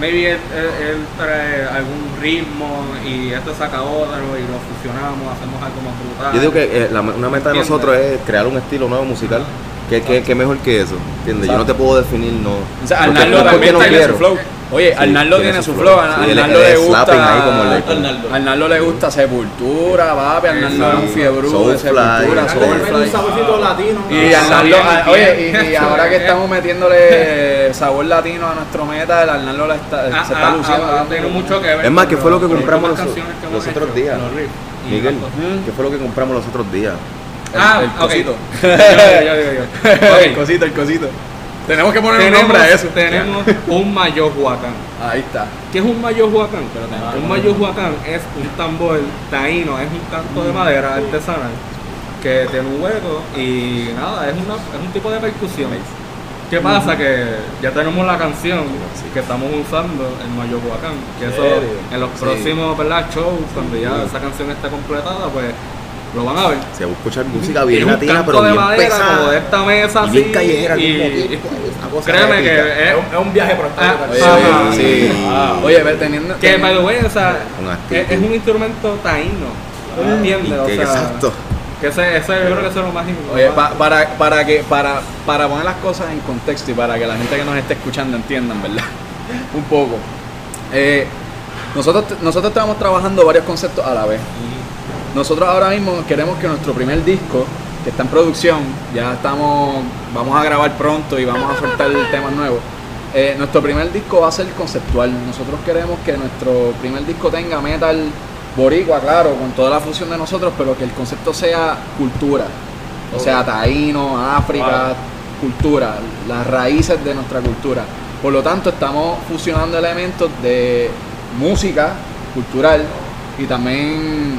Maybe él, él- él trae algún ritmo y este saca otro y lo fusionamos, hacemos algo más brutal. Yo digo que eh, la- una meta de nosotros es crear un estilo nuevo musical. ¿Qué, qué, qué mejor que eso? ¿Entiendes? Yo no te puedo definir, no. O sea, Arnaldo también no tiene su flow. Oye, Sí, Arnaldo tiene tiene su flow. Sí, Arnaldo le gusta. ahí como le- Arnaldo. Arnaldo le gusta Sepultura, papi. Arnaldo es un Sí. fiebre de. Sepultura, Arnaldo Soulfly. saborcito latino. Y Arnaldo, ah, oye, y, ahora que estamos metiéndole sabor latino a nuestro metal, Arnaldo la está, Ah, se está ah, luciendo. bien tiene duro. mucho que ver. Es más, ¿qué fue lo que compramos los- otros días? Miguel. ¿qué fue lo que compramos los otros días? Ah, el cosito. Yo, yo, yo, yo. el cosito, el cosito. Tenemos que poner un nombre a eso. tenemos un mayohuacán. Ahí está. ¿Qué es un mayohuacán? Ah, un mayohuacán es un tambor taíno, es un canto de madera artesanal que tiene un hueco y nada, es, una, es un tipo de percusión. ¿Qué pasa? Que ya tenemos la canción que estamos usando, el Mayohuacán, que eso en los próximos ¿verdad? shows, cuando ya esa canción esté completada, pues lo van a ver. Se va a escuchar música Y bien latina, pero de bien madera pesada. como de esta mesa y así. bien callejera y-. Una cosa Créeme que épica. es, Es un, es un viaje por esta Ah, Oye, Ajá. Sí. Ah, Oye, ve, teniendo. Que, by the way, o sea, es, un instrumento taíno. ¿Entiendes? O Que- sea, exacto. Que ese, ese, yo creo que eso es lo más importante. Oye, pa- para, para, que, para, para poner las cosas en contexto y para que la gente que nos esté escuchando entiendan, ¿verdad? Un poco. Eh, nosotros, nosotros estamos trabajando varios conceptos a la vez. Nosotros ahora mismo queremos que nuestro primer disco, que está en producción, ya estamos, vamos a grabar pronto y vamos a soltar temas nuevos. Eh, nuestro primer disco va a ser conceptual. Nosotros queremos que nuestro primer disco tenga metal boricua, claro, con toda la fusión de nosotros, pero que el concepto sea cultura. O sea, taíno, África, cultura, las raíces de nuestra cultura. Por lo tanto, estamos fusionando elementos de música cultural y también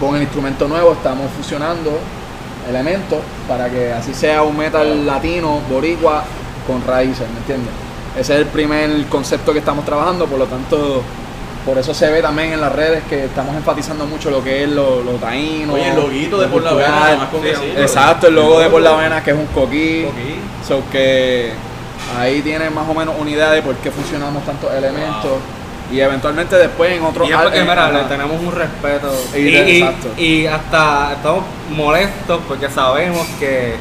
con el instrumento nuevo estamos fusionando elementos para que así sea un metal latino, boricua, con raíces, ¿me entiendes? Ese es el primer concepto que estamos trabajando, por lo tanto, por eso se ve también en las redes que estamos enfatizando mucho lo que es lo, lo taíno. Oye, el loguito de Por la. Vena. Exacto, el logo de Por la Vena que es un coquí. Coquí. So que ahí tienen más o menos una idea de por qué funcionamos tantos elementos. Y eventualmente después en otros Y es porque, en- mira, ajá. le tenemos un respeto. Y Y, de- y- exacto. y hasta estamos molestos porque sabemos que,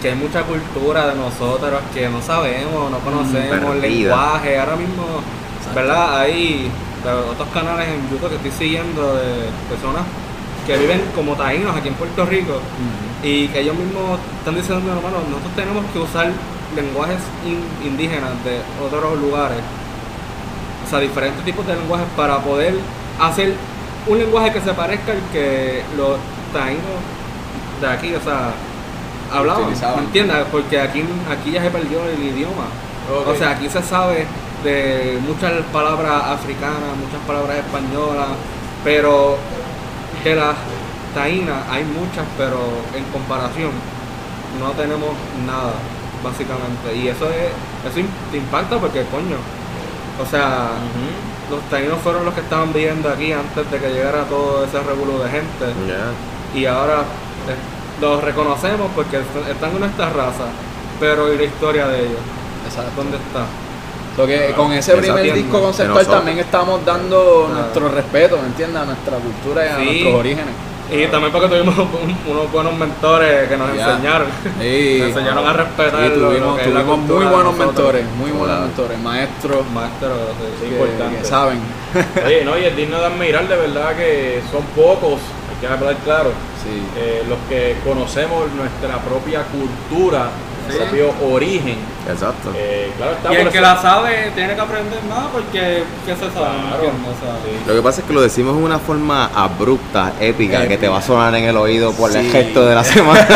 que hay mucha cultura de nosotros que no sabemos, no conocemos el lenguaje. Ahora mismo ¿verdad? Hay de otros canales en YouTube que estoy siguiendo de personas que viven como taínos aquí en Puerto Rico y que ellos mismos están diciendo, hermano, nosotros tenemos que usar lenguajes in- indígenas de otros lugares, o sea, diferentes tipos de lenguajes para poder hacer un lenguaje que se parezca al que los taínos de aquí, o sea, hablaban. ¿me entiendes? Porque aquí, aquí ya se perdió el idioma. O sea, aquí se sabe de muchas palabras africanas, muchas palabras españolas, pero de las taínas hay muchas, pero en comparación no tenemos nada, básicamente. Y eso es, eso te impacta porque coño. O sea, los taínos fueron los que estaban viviendo aquí antes de que llegara todo ese revuelo de gente. Y ahora eh, los reconocemos porque est- están en nuestra raza. Pero ¿y la historia de ellos? Exacto. ¿Dónde está? Que con ese primer disco conceptual también estamos dando Claro. nuestro respeto, ¿me entiendes? A nuestra cultura y a Sí. nuestros orígenes. Y también porque tuvimos un- unos buenos mentores que nos enseñaron. Sí. Nos enseñaron a respetar lo tuvimos, muy buenos mentores, muy buenos Claro. mentores, maestros Maestros, sí. Que, saben. Oye, no, y es digno de admirar de verdad que son pocos, hay que hablar claro, Sí. eh, los que conocemos nuestra propia cultura, propio origen. Exacto. Eh, claro, está Y el que eso- la sabe tiene que aprender más porque ¿qué se sabe? Lo que pasa es que lo decimos de una forma abrupta, épica, que te va a sonar en el oído por el gesto de la semana.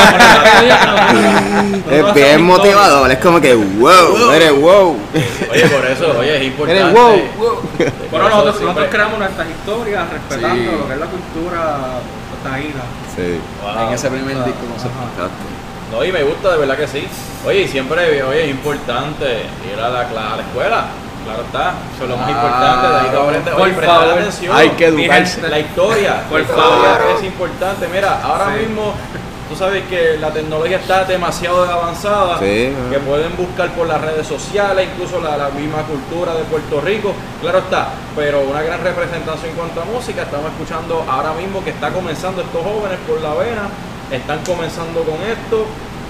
es bien motivador, es como que wow, eres wow. Oye, por eso, oye, es importante. Eres wow, wow. Por Bueno, nosotros, nosotros creamos nuestras historias respetando Sí. lo que es la cultura taína. Sí, Wow. En ese primer disco conceptual. No, y me gusta de verdad que sí. Oye, y siempre, oye, es importante ir a la, a la escuela. Claro está, eso es lo más importante. De ahí te aprendes. Por Oye, prestar favor. atención. Hay que educarse. La historia, Por la historia favor. es importante. Mira, ahora Sí. mismo tú sabes que la tecnología está demasiado avanzada, Sí. que pueden buscar por las redes sociales, incluso la, la misma cultura de Puerto Rico, claro está, pero una gran representación en cuanto a música, estamos escuchando ahora mismo que está comenzando estos jóvenes por la vena, están comenzando con esto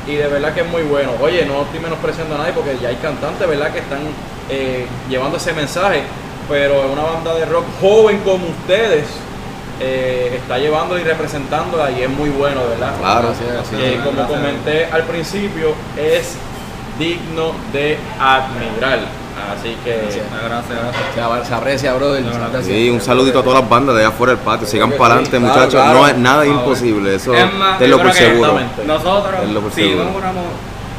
y de verdad que es muy bueno. Oye, no estoy menospreciando a nadie porque ya hay cantantes, ¿verdad?, que están eh, llevando ese mensaje, pero una banda de rock joven como ustedes eh, está llevando y representando y es muy bueno, ¿verdad? Claro. Así es. que como Gracias. comenté al principio, es digno de admirar. Así que Gracias. Gracias, gracias. Se, aprecia, brother. Sí, un saludito a todas las bandas de allá afuera del patio. Sigan para sí, adelante, claro, muchachos. claro. No es nada Ah, imposible. Eso Es más, tenlo por seguro. exactamente. Nosotros, Tenlo por si seguro. no fuéramos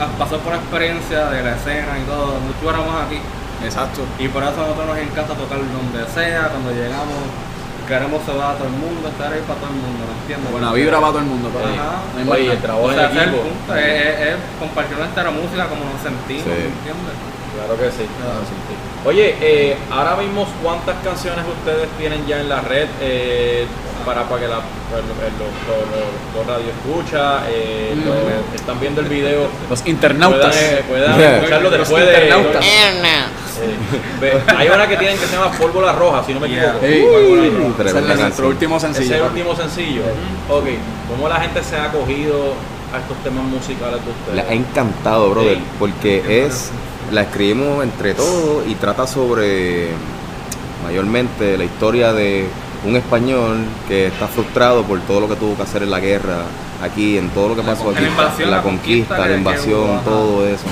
a pasar por la experiencia de la escena y todo, no estuviéramos aquí. Exacto. Y por eso a nosotros nos encanta tocar donde sea, cuando llegamos, queremos saludar a todo el mundo, estar ahí para todo el mundo, ¿me entiendes? Buena vibra para todo el mundo. para. Ajá. No hay Oye, más el trabajo O sea, el equipo. punto, es, es- es compartir nuestra música como nos sentimos, Sí. ¿me entiendes? Claro que sí. Claro. Oye, eh, ahora mismo, ¿cuántas canciones ustedes tienen ya en la red eh, para, para que la, pues, los, los, los, los radio escucha, eh, Mm. los- están viendo el video, Los internautas. puedan, eh, puedan Yeah. escucharlo Los después de... internautas. Eh, ve- hay una que tienen que se llama Pólvora Roja, si no me Yeah. equivoco. Ese es nuestro último Ese es sencillo. el último sencillo. Ok, ¿cómo la gente se ha acogido a estos temas musicales de ustedes? Le ha encantado, brother, Sí. porque es, la escribimos entre todos y trata sobre mayormente la historia de un español que está frustrado por todo lo que tuvo que hacer en la guerra, aquí, en todo lo que La pasó aquí, la invasión, la la conquista la invasión, hubo, todo eso.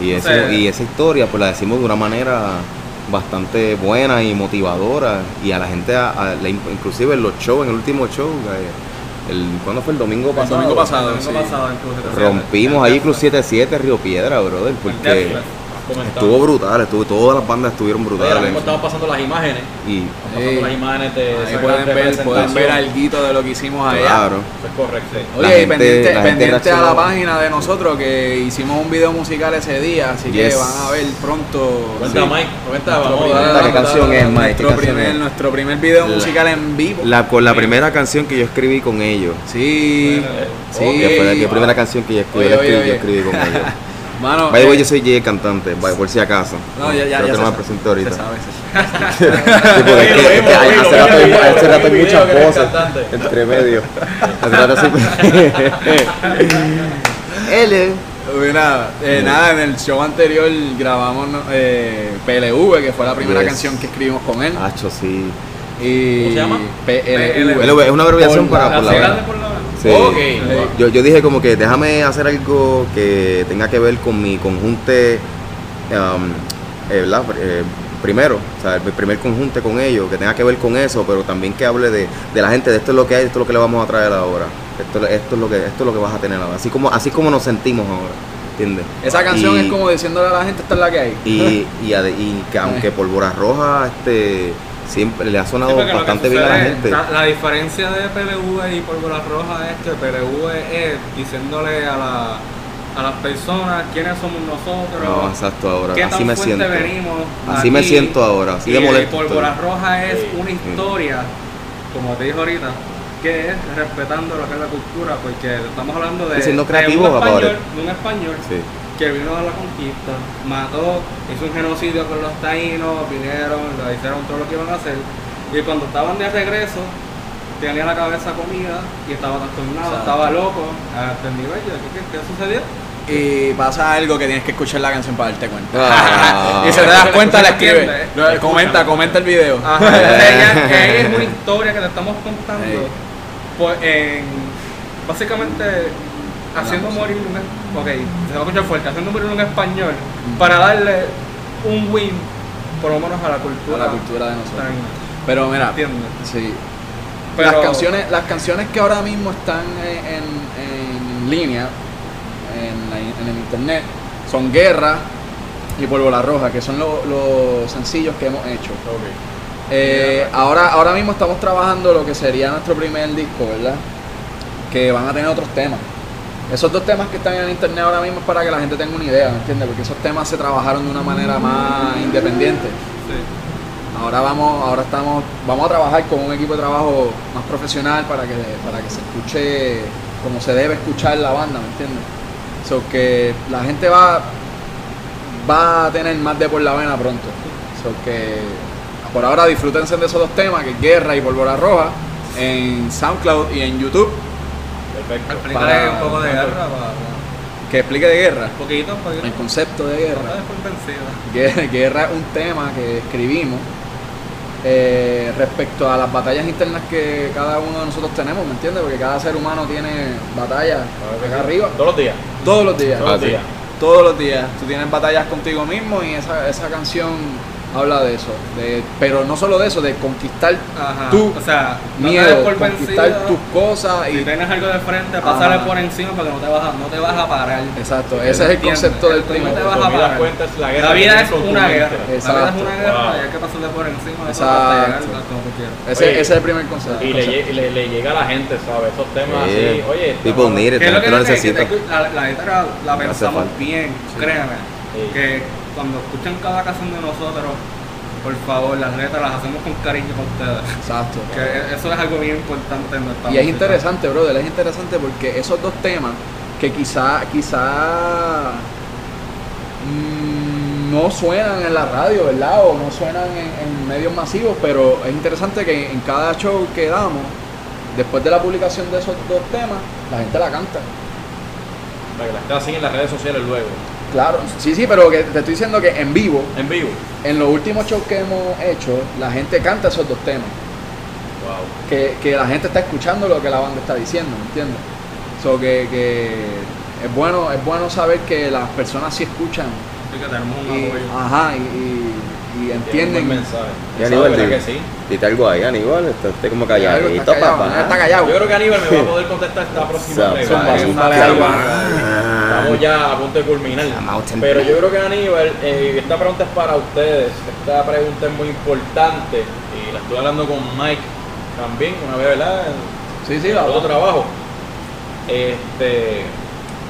Wow. Y, O sea, y esa historia pues la decimos de una manera bastante buena y motivadora y a la gente, a- a- la- inclusive en los shows, en el último show, eh, el, ¿cuándo fue? El domingo El pasado. domingo pasado. El domingo sí. pasado incluso. Rompimos ahí Club 77 Río Piedra, brother, porque. Comentando. estuvo brutal, estuvo, todas las bandas estuvieron ahora brutales. mismo estamos pasando las imágenes. Y pasando Sí. las imágenes de Ahí esa pueden ver, pueden ver algo de lo que hicimos allá. claro, Eso es correcto. La Oye, y gente- pendiente, la gente pendiente a la página de nosotros que hicimos un video musical ese día, así que Yes. van a ver pronto. Cuenta, sí, Mike, cuenta, nuestro vamos primer- a qué canción es, Mike, Nuestro primer, es. nuestro primer video La- musical en vivo. la, con la primera canción que yo escribí con ellos. Sí, sí. Que fue la que primera canción que yo escribí, Oye, yo oye, escribí, yo oye. escribí con ellos. Mano, By the way, eh, yo soy Jay cantante, by- por si acaso. No, ya, ya, Creo ya que no me ahorita. Se sabe, se sabe. Es que- que hace rato hay- hace rato muchas voces entre medio. Hace rato L, Mira, eh, nada, en el show anterior grabamos eh, PLV, que fue la primera Yes. canción que escribimos con él. Hacho, sí. Y ¿Cómo se llama? PLV. PLV, es una abreviación Por para la- por la la. Sí. Yo, yo dije como que déjame hacer algo que tenga que ver con mi conjunte, um, eh. Eh, primero, o sea, el primer conjunte con ellos, que tenga que ver con eso, pero también que hable de, de la gente, de esto es lo que hay, esto es lo que le vamos a traer ahora, esto, esto es lo que esto es lo que vas a tener ahora, así como así como nos sentimos ahora, ¿entiendes? Esa canción Y- es como diciéndole a la gente, esta es la que hay. y, y, y que aunque Pólvora Roja este siempre le ha sonado bastante bien a la gente. La, la diferencia de PLV y Pólvora Roja es que PLV es diciéndole a, la, a las personas quiénes somos nosotros, No, exacto ahora, qué así tan me fuerte siento. venimos. Así me siento ahora, así de y molesto Pólvora. Roja es una historia, como te dije ahorita, que es respetando lo que es la cultura, porque estamos hablando de, Sí, siendo de creativos, un español, de un español Sí. Que vino a la conquista, mató, hizo un genocidio con los taínos, vinieron, le hicieron todo lo que iban a hacer. Y cuando estaban de regreso, tenía la cabeza comida y estaba trastornado, estaba loco, a este nivel. ¿Qué, qué, qué sucedió? Y pasa algo que tienes que escuchar la canción para darte cuenta. Ah. y si te das cuenta, la escribe. eh. Lo- Comenta, comenta el video. Ajá, ella, ella es una historia que te estamos contando. Pues en, básicamente haciendo morir un es- ok, se va a escuchar fuerte, haciendo morir un español para darle un win por lo menos a la cultura. A la cultura de nosotros. Pero mira, ¿Entiendes? sí. Pero- las, canciones, las canciones que ahora mismo están en, en- en línea, en, la- en el internet, son Guerra y Pólvora Roja, que son lo- los sencillos que hemos hecho. Eh, ahora, ahora mismo estamos trabajando lo que sería nuestro primer disco, ¿verdad? Que van a tener otros temas. Esos dos temas que están en internet ahora mismo es para que la gente tenga una idea, ¿me entiendes? Porque esos temas se trabajaron de una manera más independiente. Sí. Ahora vamos, ahora estamos, vamos a trabajar con un equipo de trabajo más profesional para que, para que se escuche como se debe escuchar la banda, ¿me entiendes? So que la gente va, va a tener más de por la vena pronto. So que por ahora disfrútense de esos dos temas, que es Guerra y Pólvora Roja, en SoundCloud y en YouTube, Perfecto. Explícale un poco de guerra, para, que explique de guerra, un poquito, un poquito. el concepto de guerra. Guerra, guerra es un tema que escribimos eh, respecto a las batallas internas que cada uno de nosotros tenemos, ¿me entiendes? Porque cada ser humano tiene batallas acá arriba Todos los días. todos los días. Todos los Ah, días. Todos los días. Tú tienes batallas contigo mismo y esa, esa canción habla de eso. De, pero no solo de eso, de conquistar Ajá. tu o sea, no miedo, por conquistar tus cosas Si y... tienes algo de frente, pásale Ajá. por encima porque no te vas a, no te vas a parar. Exacto, ese es el ¿Entiendes? concepto del No te primer. vas a parar. la guerra La vida que es una guerra. La vida es una guerra Wow. y hay que pasarle por encima de eso Exacto. hasta llegar como tú quieras. Ese, Oye, ese es el primer concepto. Y le, le, le llega a la gente, ¿sabes? Esos temas Sí. así. Oye, People estamos- need it, ¿Qué es lo la que? Que la, la letra la pensamos bien, créeme. Sí. Que cuando escuchen cada canción de nosotros, por favor, las letras las hacemos con cariño con ustedes. Exacto. Que eso es algo bien importante en nuestra Y es interesante, brother, es interesante porque esos dos temas que quizá, quizá mm, no suenan en la radio, ¿verdad? O no suenan en, en medios masivos, pero es interesante que en cada show que damos, después de la publicación de esos dos temas, la gente la canta. Para que la gente la siga en las redes sociales luego. Claro, sí, sí, pero que te estoy diciendo que en vivo, En vivo. en los últimos shows que hemos hecho, la gente canta esos dos temas. Wow. que, que la gente está escuchando lo que la banda está diciendo, ¿me entiendes? So que, que es bueno, es bueno saber que las personas sí escuchan Sí, que tenemos un y, apoyo. ajá, y, y- y un entienden. mensaje. Y ¿Sabe, Aníbal, que sí? dite algo ahí, Aníbal, está usted como calladito, está callado, papá. está callado. Yo creo que Aníbal me va a poder contestar esta próxima pregunta. Estamos ya a punto de culminar. Pero yo creo que Aníbal, eh, esta pregunta es para ustedes. Esta pregunta es muy importante. Y la estuve hablando con Mike también, una vez, ¿verdad? Sí, sí, la otro trabajo. Este,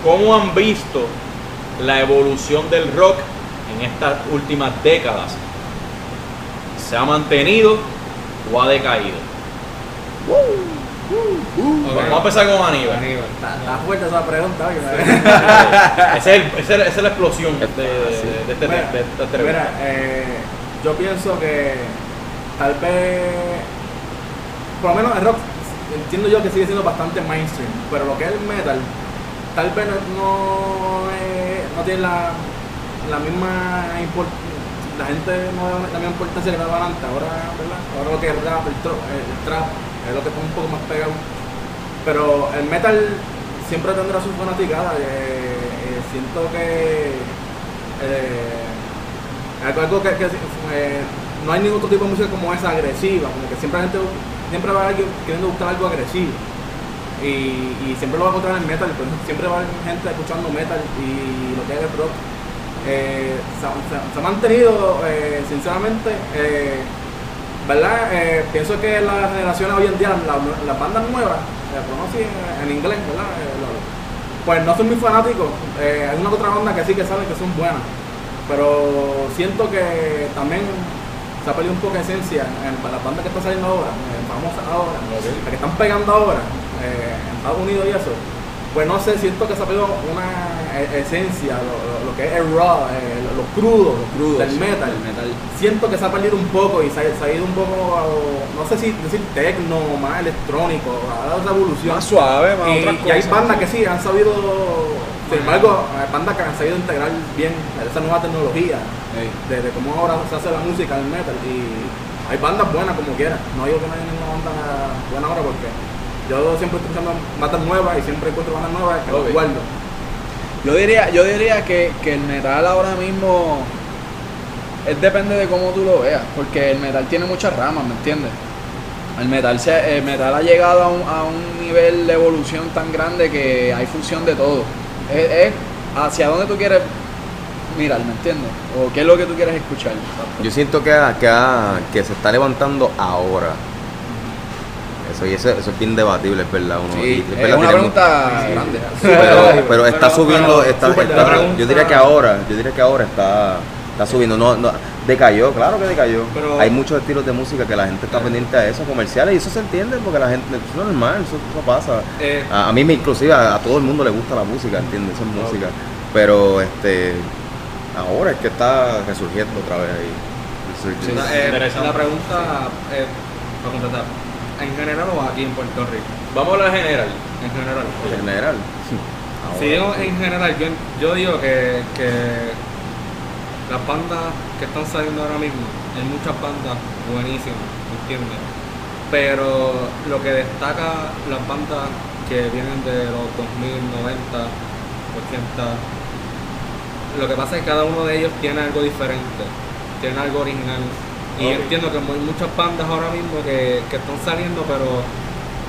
¿Cómo han visto la evolución del rock en estas últimas décadas? ¿Se ha mantenido o ha decaído? Vamos a empezar con Aníbal. Aníbal. Está, está fuerte esa pregunta. oye. Esa es, el- esa es- esa es la explosión de, de- de este, Mira, de mira, eh, yo pienso que tal vez, por lo menos el rock, entiendo yo que sigue siendo bastante mainstream, pero lo que es el metal, tal vez no, no, eh, no tiene la, la misma importancia, la gente no da la misma importancia que le daba antes, ahora, ¿verdad? Ahora lo que es rap, el trap, es lo que está un poco más pegado. Pero el metal siempre tendrá su fanaticada. eh, eh, siento que eh, algo, que, eh, no hay ningún tipo de música como esa agresiva, como que siempre la gente siempre va a alguien queriendo buscar algo agresivo. Y, siempre lo va a encontrar en metal, siempre va a haber gente escuchando metal y lo que es el rock. Eh, se, se se ha mantenido, sinceramente, ¿verdad? Eh, pienso que las generaciones hoy en día, la- las bandas nuevas, eh, así en, en inglés, ¿verdad? Eh, lo- pues no soy muy fanático. Eh, hay una otra banda que sí que saben que son buenas. Pero siento que también se ha perdido un poco de esencia en, las bandas que están saliendo ahora, famosas ahora, las que están pegando ahora, eh, en Estados Unidos y eso. Pues no sé, siento que se ha perdido una e- esencia, lo, lo- lo que es el raw, eh, lo, lo crudo, Crudo, del sí, metal. del metal. Siento que se ha perdido un poco y se ha, se ha ido un poco, a, no sé si decir tecno, más electrónico, ha dado esa evolución. Más suave, más Y, otras y hay bandas que sí han sabido, sin embargo, hay bandas que han sabido integrar bien esa nueva tecnología Ey. de, de cómo ahora se hace la música en metal. Y hay bandas buenas como quiera. No digo que no haya ninguna banda buena ahora porque yo siempre estoy escuchando bandas nuevas y siempre encuentro bandas nuevas que Ok. las guardo. Yo diría, yo diría que, que el metal ahora mismo es depende de cómo tú lo veas, porque el metal tiene muchas ramas, ¿me entiendes? El metal, se, el metal ha llegado a un, a un nivel de evolución tan grande que hay función de todo. Es, es hacia dónde tú quieres mirar, ¿me entiendes? O qué es lo que tú quieres escuchar. Yo siento que, que, que se está levantando ahora. Eso, y eso, eso es bien debatible, es verdad. Uno, Sí, es es verdad, una tenemos- pregunta Sí, grande. pero, pero está Pero- subiendo, pero está, yo diría que ahora, yo diría que ahora está, está subiendo, no, no, decayó, claro que decayó. Pero- Hay muchos estilos de música que la gente está pendiente a eso, comerciales, y eso se entiende porque la gente, eso es normal, eso, eso pasa. Eh, A, a mí me inclusive a, a todo el mundo le gusta la música, ¿entiendes? Eso es música. Pero este ahora es que está resurgiendo otra vez ahí. Resurgiendo. la, eh, pregunta, eh, para contestar, ¿en general o aquí en Puerto Rico? Vamos a la general. En general. En general. Ahora. Si digo en general, yo, yo digo que, que las bandas que están saliendo ahora mismo, hay muchas bandas buenísimas, ¿me entiendes? Pero lo que destaca las bandas que vienen de los 2000, 90, 80, lo que pasa es que cada uno de ellos tiene algo diferente, tiene algo original. Y yo Ok. entiendo que hay muchas bandas ahora mismo que, que están saliendo, pero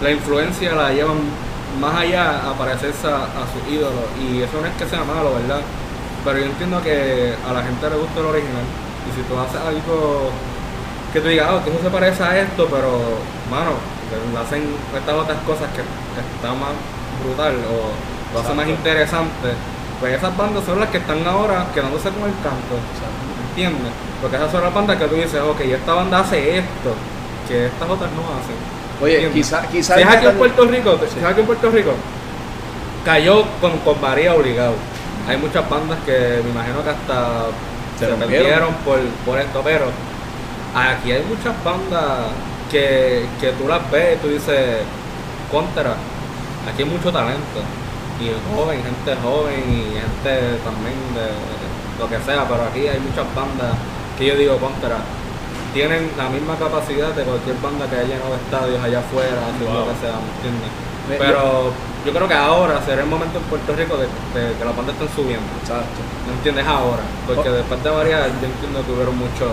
la influencia la llevan más allá a parecerse a, a sus ídolos. Y eso no es que sea malo, ¿verdad? Pero yo entiendo que a la gente le gusta el original. Y si tú haces algo que tú digas, oh, que eso se parece a esto, pero, mano, hacen estas otras cosas que está más brutal o lo hace más interesante, pues esas bandas son las que están ahora quedándose con el canto. ¿Entiendes? Porque esas son las bandas que tú dices, ok, esta banda hace esto, que estas otras no hacen. Oye, ¿Entiendes? quizá, Si es aquí en Puerto Rico, si es aquí en Puerto Rico, cayó con, con varía obligado. Hay muchas bandas que me imagino que hasta Se se, perdieron por, por esto, pero aquí hay muchas bandas que, que tú las ves y tú dices, contra, aquí hay mucho talento. Y joven, gente joven y gente también de lo que sea, pero aquí hay muchas bandas que yo digo contra. Tienen la misma capacidad de cualquier banda que haya llenado estadios allá afuera, lo que sea, ¿me entiendes? Pero yo creo que ahora será el momento en Puerto Rico de, de que las bandas estén subiendo. Exacto. ¿Me entiendes? Ahora. Porque después de varias, yo entiendo que hubieron muchos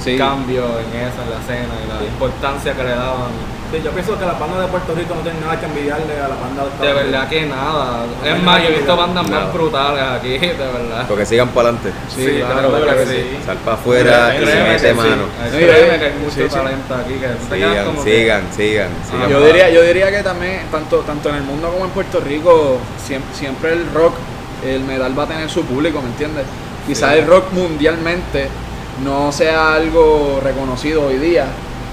Sí. cambios en eso, en la escena y la importancia que le daban. Sí, yo pienso que las bandas de Puerto Rico no tienen nada que envidiarle a las bandas de Estados De verdad que nada. No Es más, yo he visto bandas más brutales aquí, de verdad. Porque sigan para adelante. Sí, Sí, claro, claro, claro que sí. sí. Sal para afuera y Créeme mete mano. Créeme que hay mucho talento aquí que Sigan, como que- sigan, sigan, sigan. Yo diría, yo diría que también, tanto, tanto en el mundo como en Puerto Rico, siempre, siempre el rock, el metal va a tener su público, ¿me entiendes? Quizás el rock mundialmente no sea algo reconocido hoy día,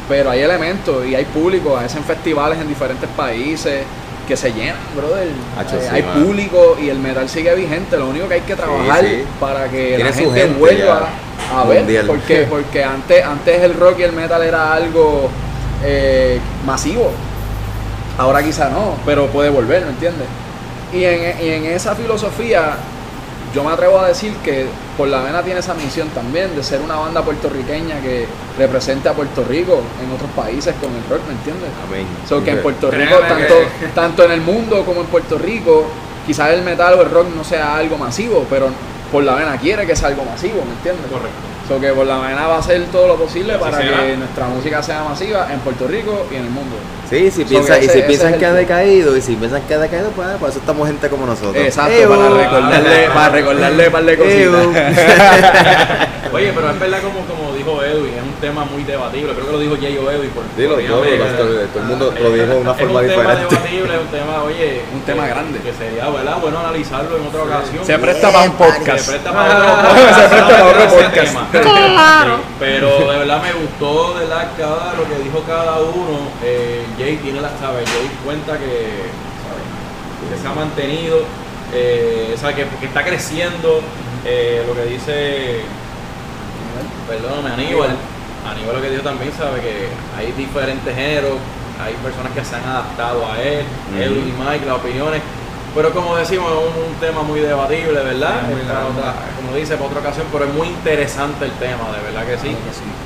pero hay elementos y hay público, hacen festivales en diferentes países que se llenan, brother. Hacho, Eh, sí, hay público y el metal sigue vigente, lo único que hay que trabajar sí. para que la gente, gente vuelva ya, a ver, mundial. porque, porque antes, antes el rock y el metal era algo eh, masivo. Ahora quizá no, pero puede volver, ¿me entiendes? Y en, y en esa filosofía, yo me atrevo a decir que Por la Vena tiene esa misión también de ser una banda puertorriqueña que represente a Puerto Rico en otros países con el rock, ¿me entiendes? Amén. So que en Puerto Rico, tanto, tanto en el mundo como en Puerto Rico, quizás el metal o el rock no sea algo masivo, pero por la vena quiere que sea algo masivo, ¿me entiendes? Correcto. So que por la vena va a hacer todo lo posible Así para que nuestra música sea masiva en Puerto Rico y en el mundo. Sí, si piensan, y si piensan que ha decaído, y si piensan que ha decaído, pues por eso estamos gente como nosotros. Exacto, para recordarle, para recordarle un par de cositas. Oye, pero es verdad como, como dijo Edwin, es un tema muy debatible. Creo que lo dijo Jay o Edwin. Por, Dilo, por yo, todo el- todo el mundo lo dijo de una forma Es un tema diferente. debatible, es un tema, oye... Un tema que- grande. Que sería, ¿verdad? Bueno analizarlo en otra ocasión. Se presta para un podcast. Se presta para otro podcast. Se presta para otro podcast. Sí, pero de verdad me gustó, de verdad, cada, lo que dijo cada uno. Eh, Jay tiene la, ¿sabes? Jay cuenta que, ¿sabes? que se ha mantenido, eh, ¿sabes? Que, que está creciendo. eh, lo que dice, perdóname, Aníbal. Aníbal lo que dijo también, sabe que hay diferentes géneros, hay personas que se han adaptado a él, Ujú. Edwin y Mike, las opiniones. Pero como decimos, es un, tema muy debatible, ¿verdad? Sí, muy otra- como dice, para otra ocasión, pero es muy interesante el tema, de verdad que sí.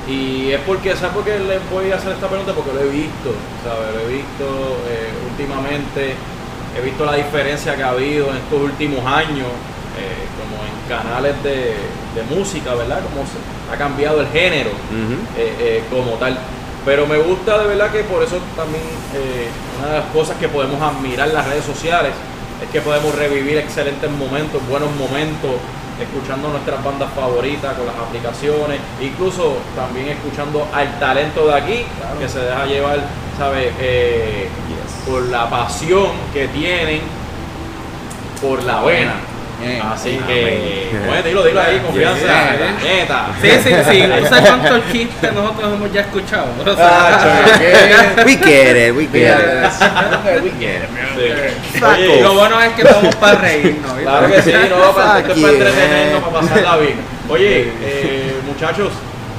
Y es porque, ¿sabes por qué le voy a hacer esta pregunta? Porque lo he visto, ¿sabes? Lo he visto eh, últimamente, he visto la diferencia que ha habido en estos últimos años, eh, como en canales de, de música, ¿verdad? Como se ha cambiado el género eh, eh, como tal. Pero me gusta de verdad que por eso también eh, una de las cosas que podemos admirar en las redes sociales es que podemos revivir excelentes momentos, buenos momentos, escuchando nuestras bandas favoritas con las aplicaciones, incluso también escuchando al talento de aquí que se deja llevar, ¿sabes? Eh, por la pasión que tienen por la vena. Bien. Así Amén. que, bueno, dilo, dilo ahí, confianza, neta. Sí, sí, sí. No sé cuántos chistes nosotros hemos ya escuchado. O sea, Tacho, ¿qué? We get it, we get it. we get it. Sí. Saco. Oye, y lo bueno es que estamos para reírnos. ¿viste? Claro que sí, no, para, esto es para entretenernos, para pasarla bien. Oye, eh, muchachos,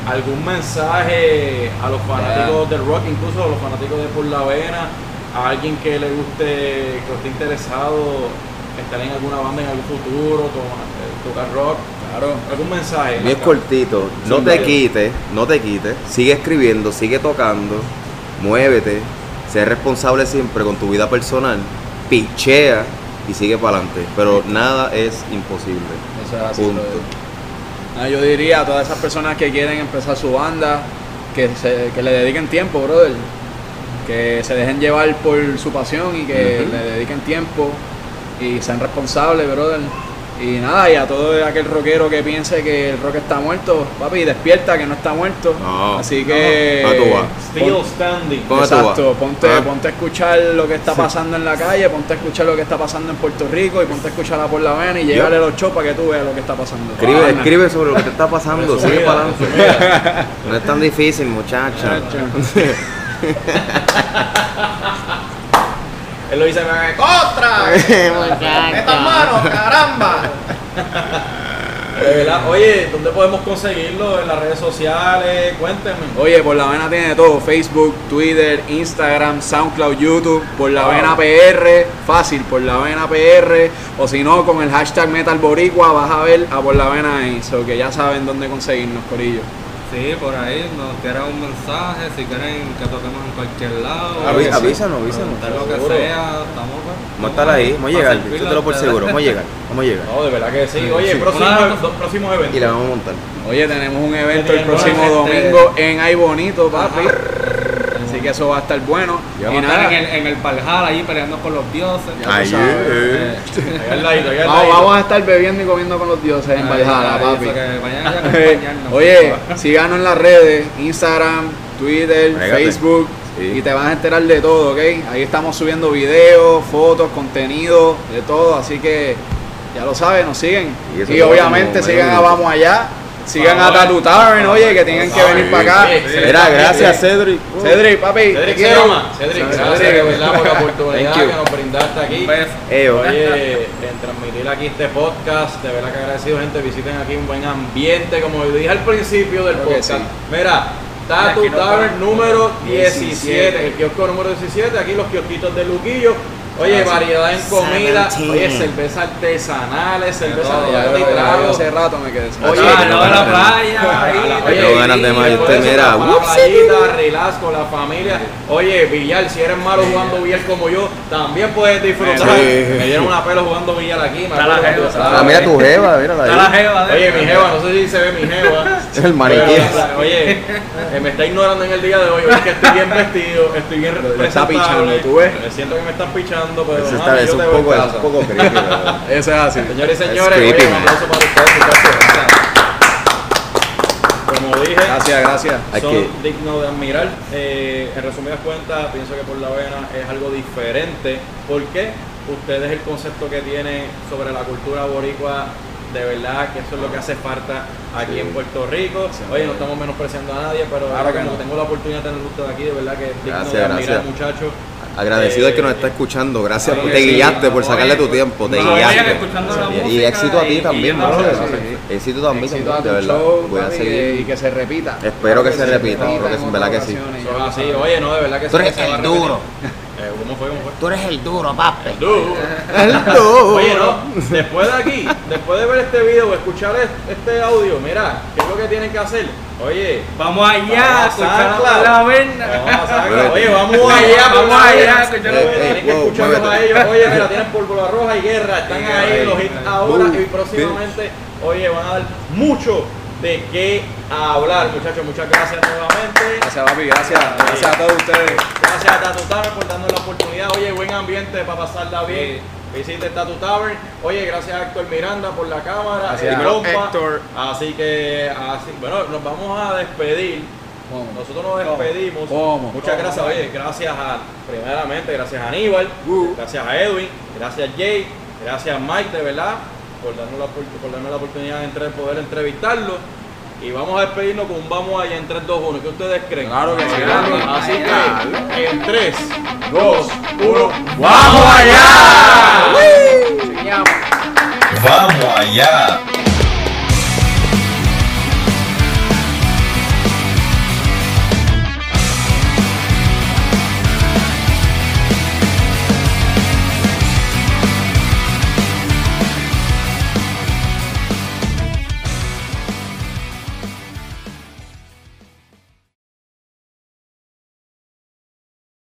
¿algún mensaje a los fanáticos del rock, incluso a los fanáticos de Por la Vena, a alguien que le guste, que esté interesado estar en alguna banda en algún futuro, eh, tocar rock? Claro. ¿Algún mensaje? Bien cortito, no te quites, no te quites, sigue escribiendo, sigue tocando, muévete, sé responsable siempre con tu vida personal, pichea y sigue para adelante, pero nada es imposible. Eso es así. Punto. brother. Ah, yo diría a todas esas personas que quieren empezar su banda que, se- que le dediquen tiempo, brother. Que se dejen llevar por su pasión y que le dediquen tiempo y sean responsables, brother. Y nada, y a todo aquel rockero que piense que el rock está muerto, papi, despierta que no está muerto. No. Así que. ¿A tú vas? Still standing. ¿Cómo tú Exacto, ponte, Ah. ponte a escuchar lo que está pasando en la calle, ponte a escuchar lo que está pasando en Puerto Rico y ponte a escuchar a por la vena y llegale a los shows para que tú veas lo que está pasando. Escribe, Ah, escribe sobre lo que te está pasando, sigue para adelante. No es tan difícil, muchacha. Él lo dice, ¡Contra! ¡Metan mano, caramba! De verdad, oye, ¿dónde podemos conseguirlo? En las redes sociales, cuéntenme. Oye, por la vena tiene todo, Facebook, Twitter, Instagram, SoundCloud, YouTube, por la Wow. vena PR, fácil, por la vena PR, o si no, con el hashtag Metal Boricua vas a ver a por la vena ahí, so que ya saben dónde conseguirnos, Corillo. Sí, por ahí nos tiran un mensaje, si quieren que toquemos en cualquier lado. Avi- avísanos, avísanos. Lo que Seguro. sea, estamos pues, Vamos a estar ahí, vamos a llegar, servirle échatelo por a seguro, vamos a llegar, vamos a llegar. No, de verdad que sí. Oye, sí. próximos, Una- dos próximos eventos. Y la vamos a montar. Oye, tenemos un evento el próximo este- domingo en Ay Bonito, papi. Que eso va a estar bueno. Ya Y nada, estar en el, en el Valhalla ahí peleando con los dioses. Ya tú Ay, sabes. eh. Ahí al ladito, ahí al vamos, a estar bebiendo y comiendo con los dioses en Ay, Valhalla, ay, papi. a acompañarnos, Oye, síganos en las redes, Instagram, Twitter, Pégate. Facebook, Sí. y te vas a enterar de todo, ¿ok? Ahí estamos subiendo videos, fotos, contenido, de todo, así que ya lo saben, nos siguen. Y Y, obviamente sigan a. Vamos Allá, sigan a Tattoo Tavern, oye, que tienen que venir para acá. Mira, gracias Cedric. Cedric, papi, Cedric. Cedric, gracias Cedric. de verdad por la oportunidad Thank you. que nos brindaste aquí. Eo. Oye, en transmitir aquí este podcast, de verdad que agradecido, gente. Visiten aquí un buen ambiente, como dije al principio del podcast. Mira, nos Tavern número 17, 17. el kiosco número 17. Aquí los kiosquitos de Luquillo. Oye, variedad en comida, oye, cerveza artesanales, cerveza de yo- yo grado. hace rato me quedé. Oye, Ah, no, de la no, playa. Oye, ganas de de eso, mira, la playita, relax con la familia. Oye, billar, si eres malo jugando billar como yo, también puedes disfrutar. Me dieron una pelo jugando billar aquí, me la jeva. Ah, mira tu jeva, Está la ahí. jeva Oye, mi jeva, no sé si se ve mi jeva. El maniquí. Oye, eh, me está ignorando en el día de hoy. Oye, que estoy bien vestido, estoy bien Le está pichando, ¿tú ves? Me siento que me están pichando, pero Eso mami, está, yo es un poco, es un poco creepy. Eso es así. Señores y Es señores, creepy, oye, un aplauso para ustedes. Como dije, Gracias, gracias. Son dignos de admirar. Eh, en resumidas cuentas, pienso que por la vena es algo diferente. porque Ustedes el concepto que tienen sobre la cultura boricua, de verdad que eso es lo que hace falta aquí en Puerto Rico. Oye, no estamos menospreciando a nadie, pero Claro ahora que no. tengo la oportunidad de tener ustedes aquí, de verdad que es digno Gracias, de admirar, gracias. muchachos. Agradecido el que nos está escuchando. Gracias, te sí, guiaste por sacarle tu tiempo. Te guiaste. Y- éxito a ti también, bro. sí, Éxito también, de verdad. Voy a seguir. y que se repita. Espero que se repita, repita porque es verdad que sí. oye, no, de verdad que Tú eres el duro. ¿Cómo fue? ¿Cómo fue? Tú eres el duro, papi. Duro. Oye, no, después de aquí, después de ver este video o escuchar es- este audio, mira, ¿qué es lo que tienen que hacer? Oye, Vamos allá, Vamos a la. Oye, vamos allá, Vamos allá. Tienen que escucharlos a ellos. Oye, mira, tienen pólvora roja y guerra, están ahí los hits ahora y próximamente, oye, van a dar mucho de qué hablar, muchachos. Muchas gracias nuevamente. Gracias, papi, gracias. Gracias a todos ustedes. Gracias a Tatu Tavern por darnos la oportunidad. Oye, buen ambiente para pasarla bien. Visite Tatu Tavern. Oye, gracias a Héctor Miranda por la cámara. Gracias. Héctor. Así que, así, bueno, nos vamos a despedir. ¿Cómo? Nosotros nos despedimos. ¿Cómo? Muchas gracias, oye, gracias a, primeramente, gracias a Aníbal, Uh. gracias a Edwin, gracias a Jay, gracias a Mike, de verdad, por darnos la, por darnos la oportunidad de entre- poder entrevistarlo. Y vamos a despedirnos con un vamos allá en 3, 2, 1. ¿Qué ustedes creen? Claro que sí. Así que, en 3, 2, 1, ¡Vamos allá! Vamos allá.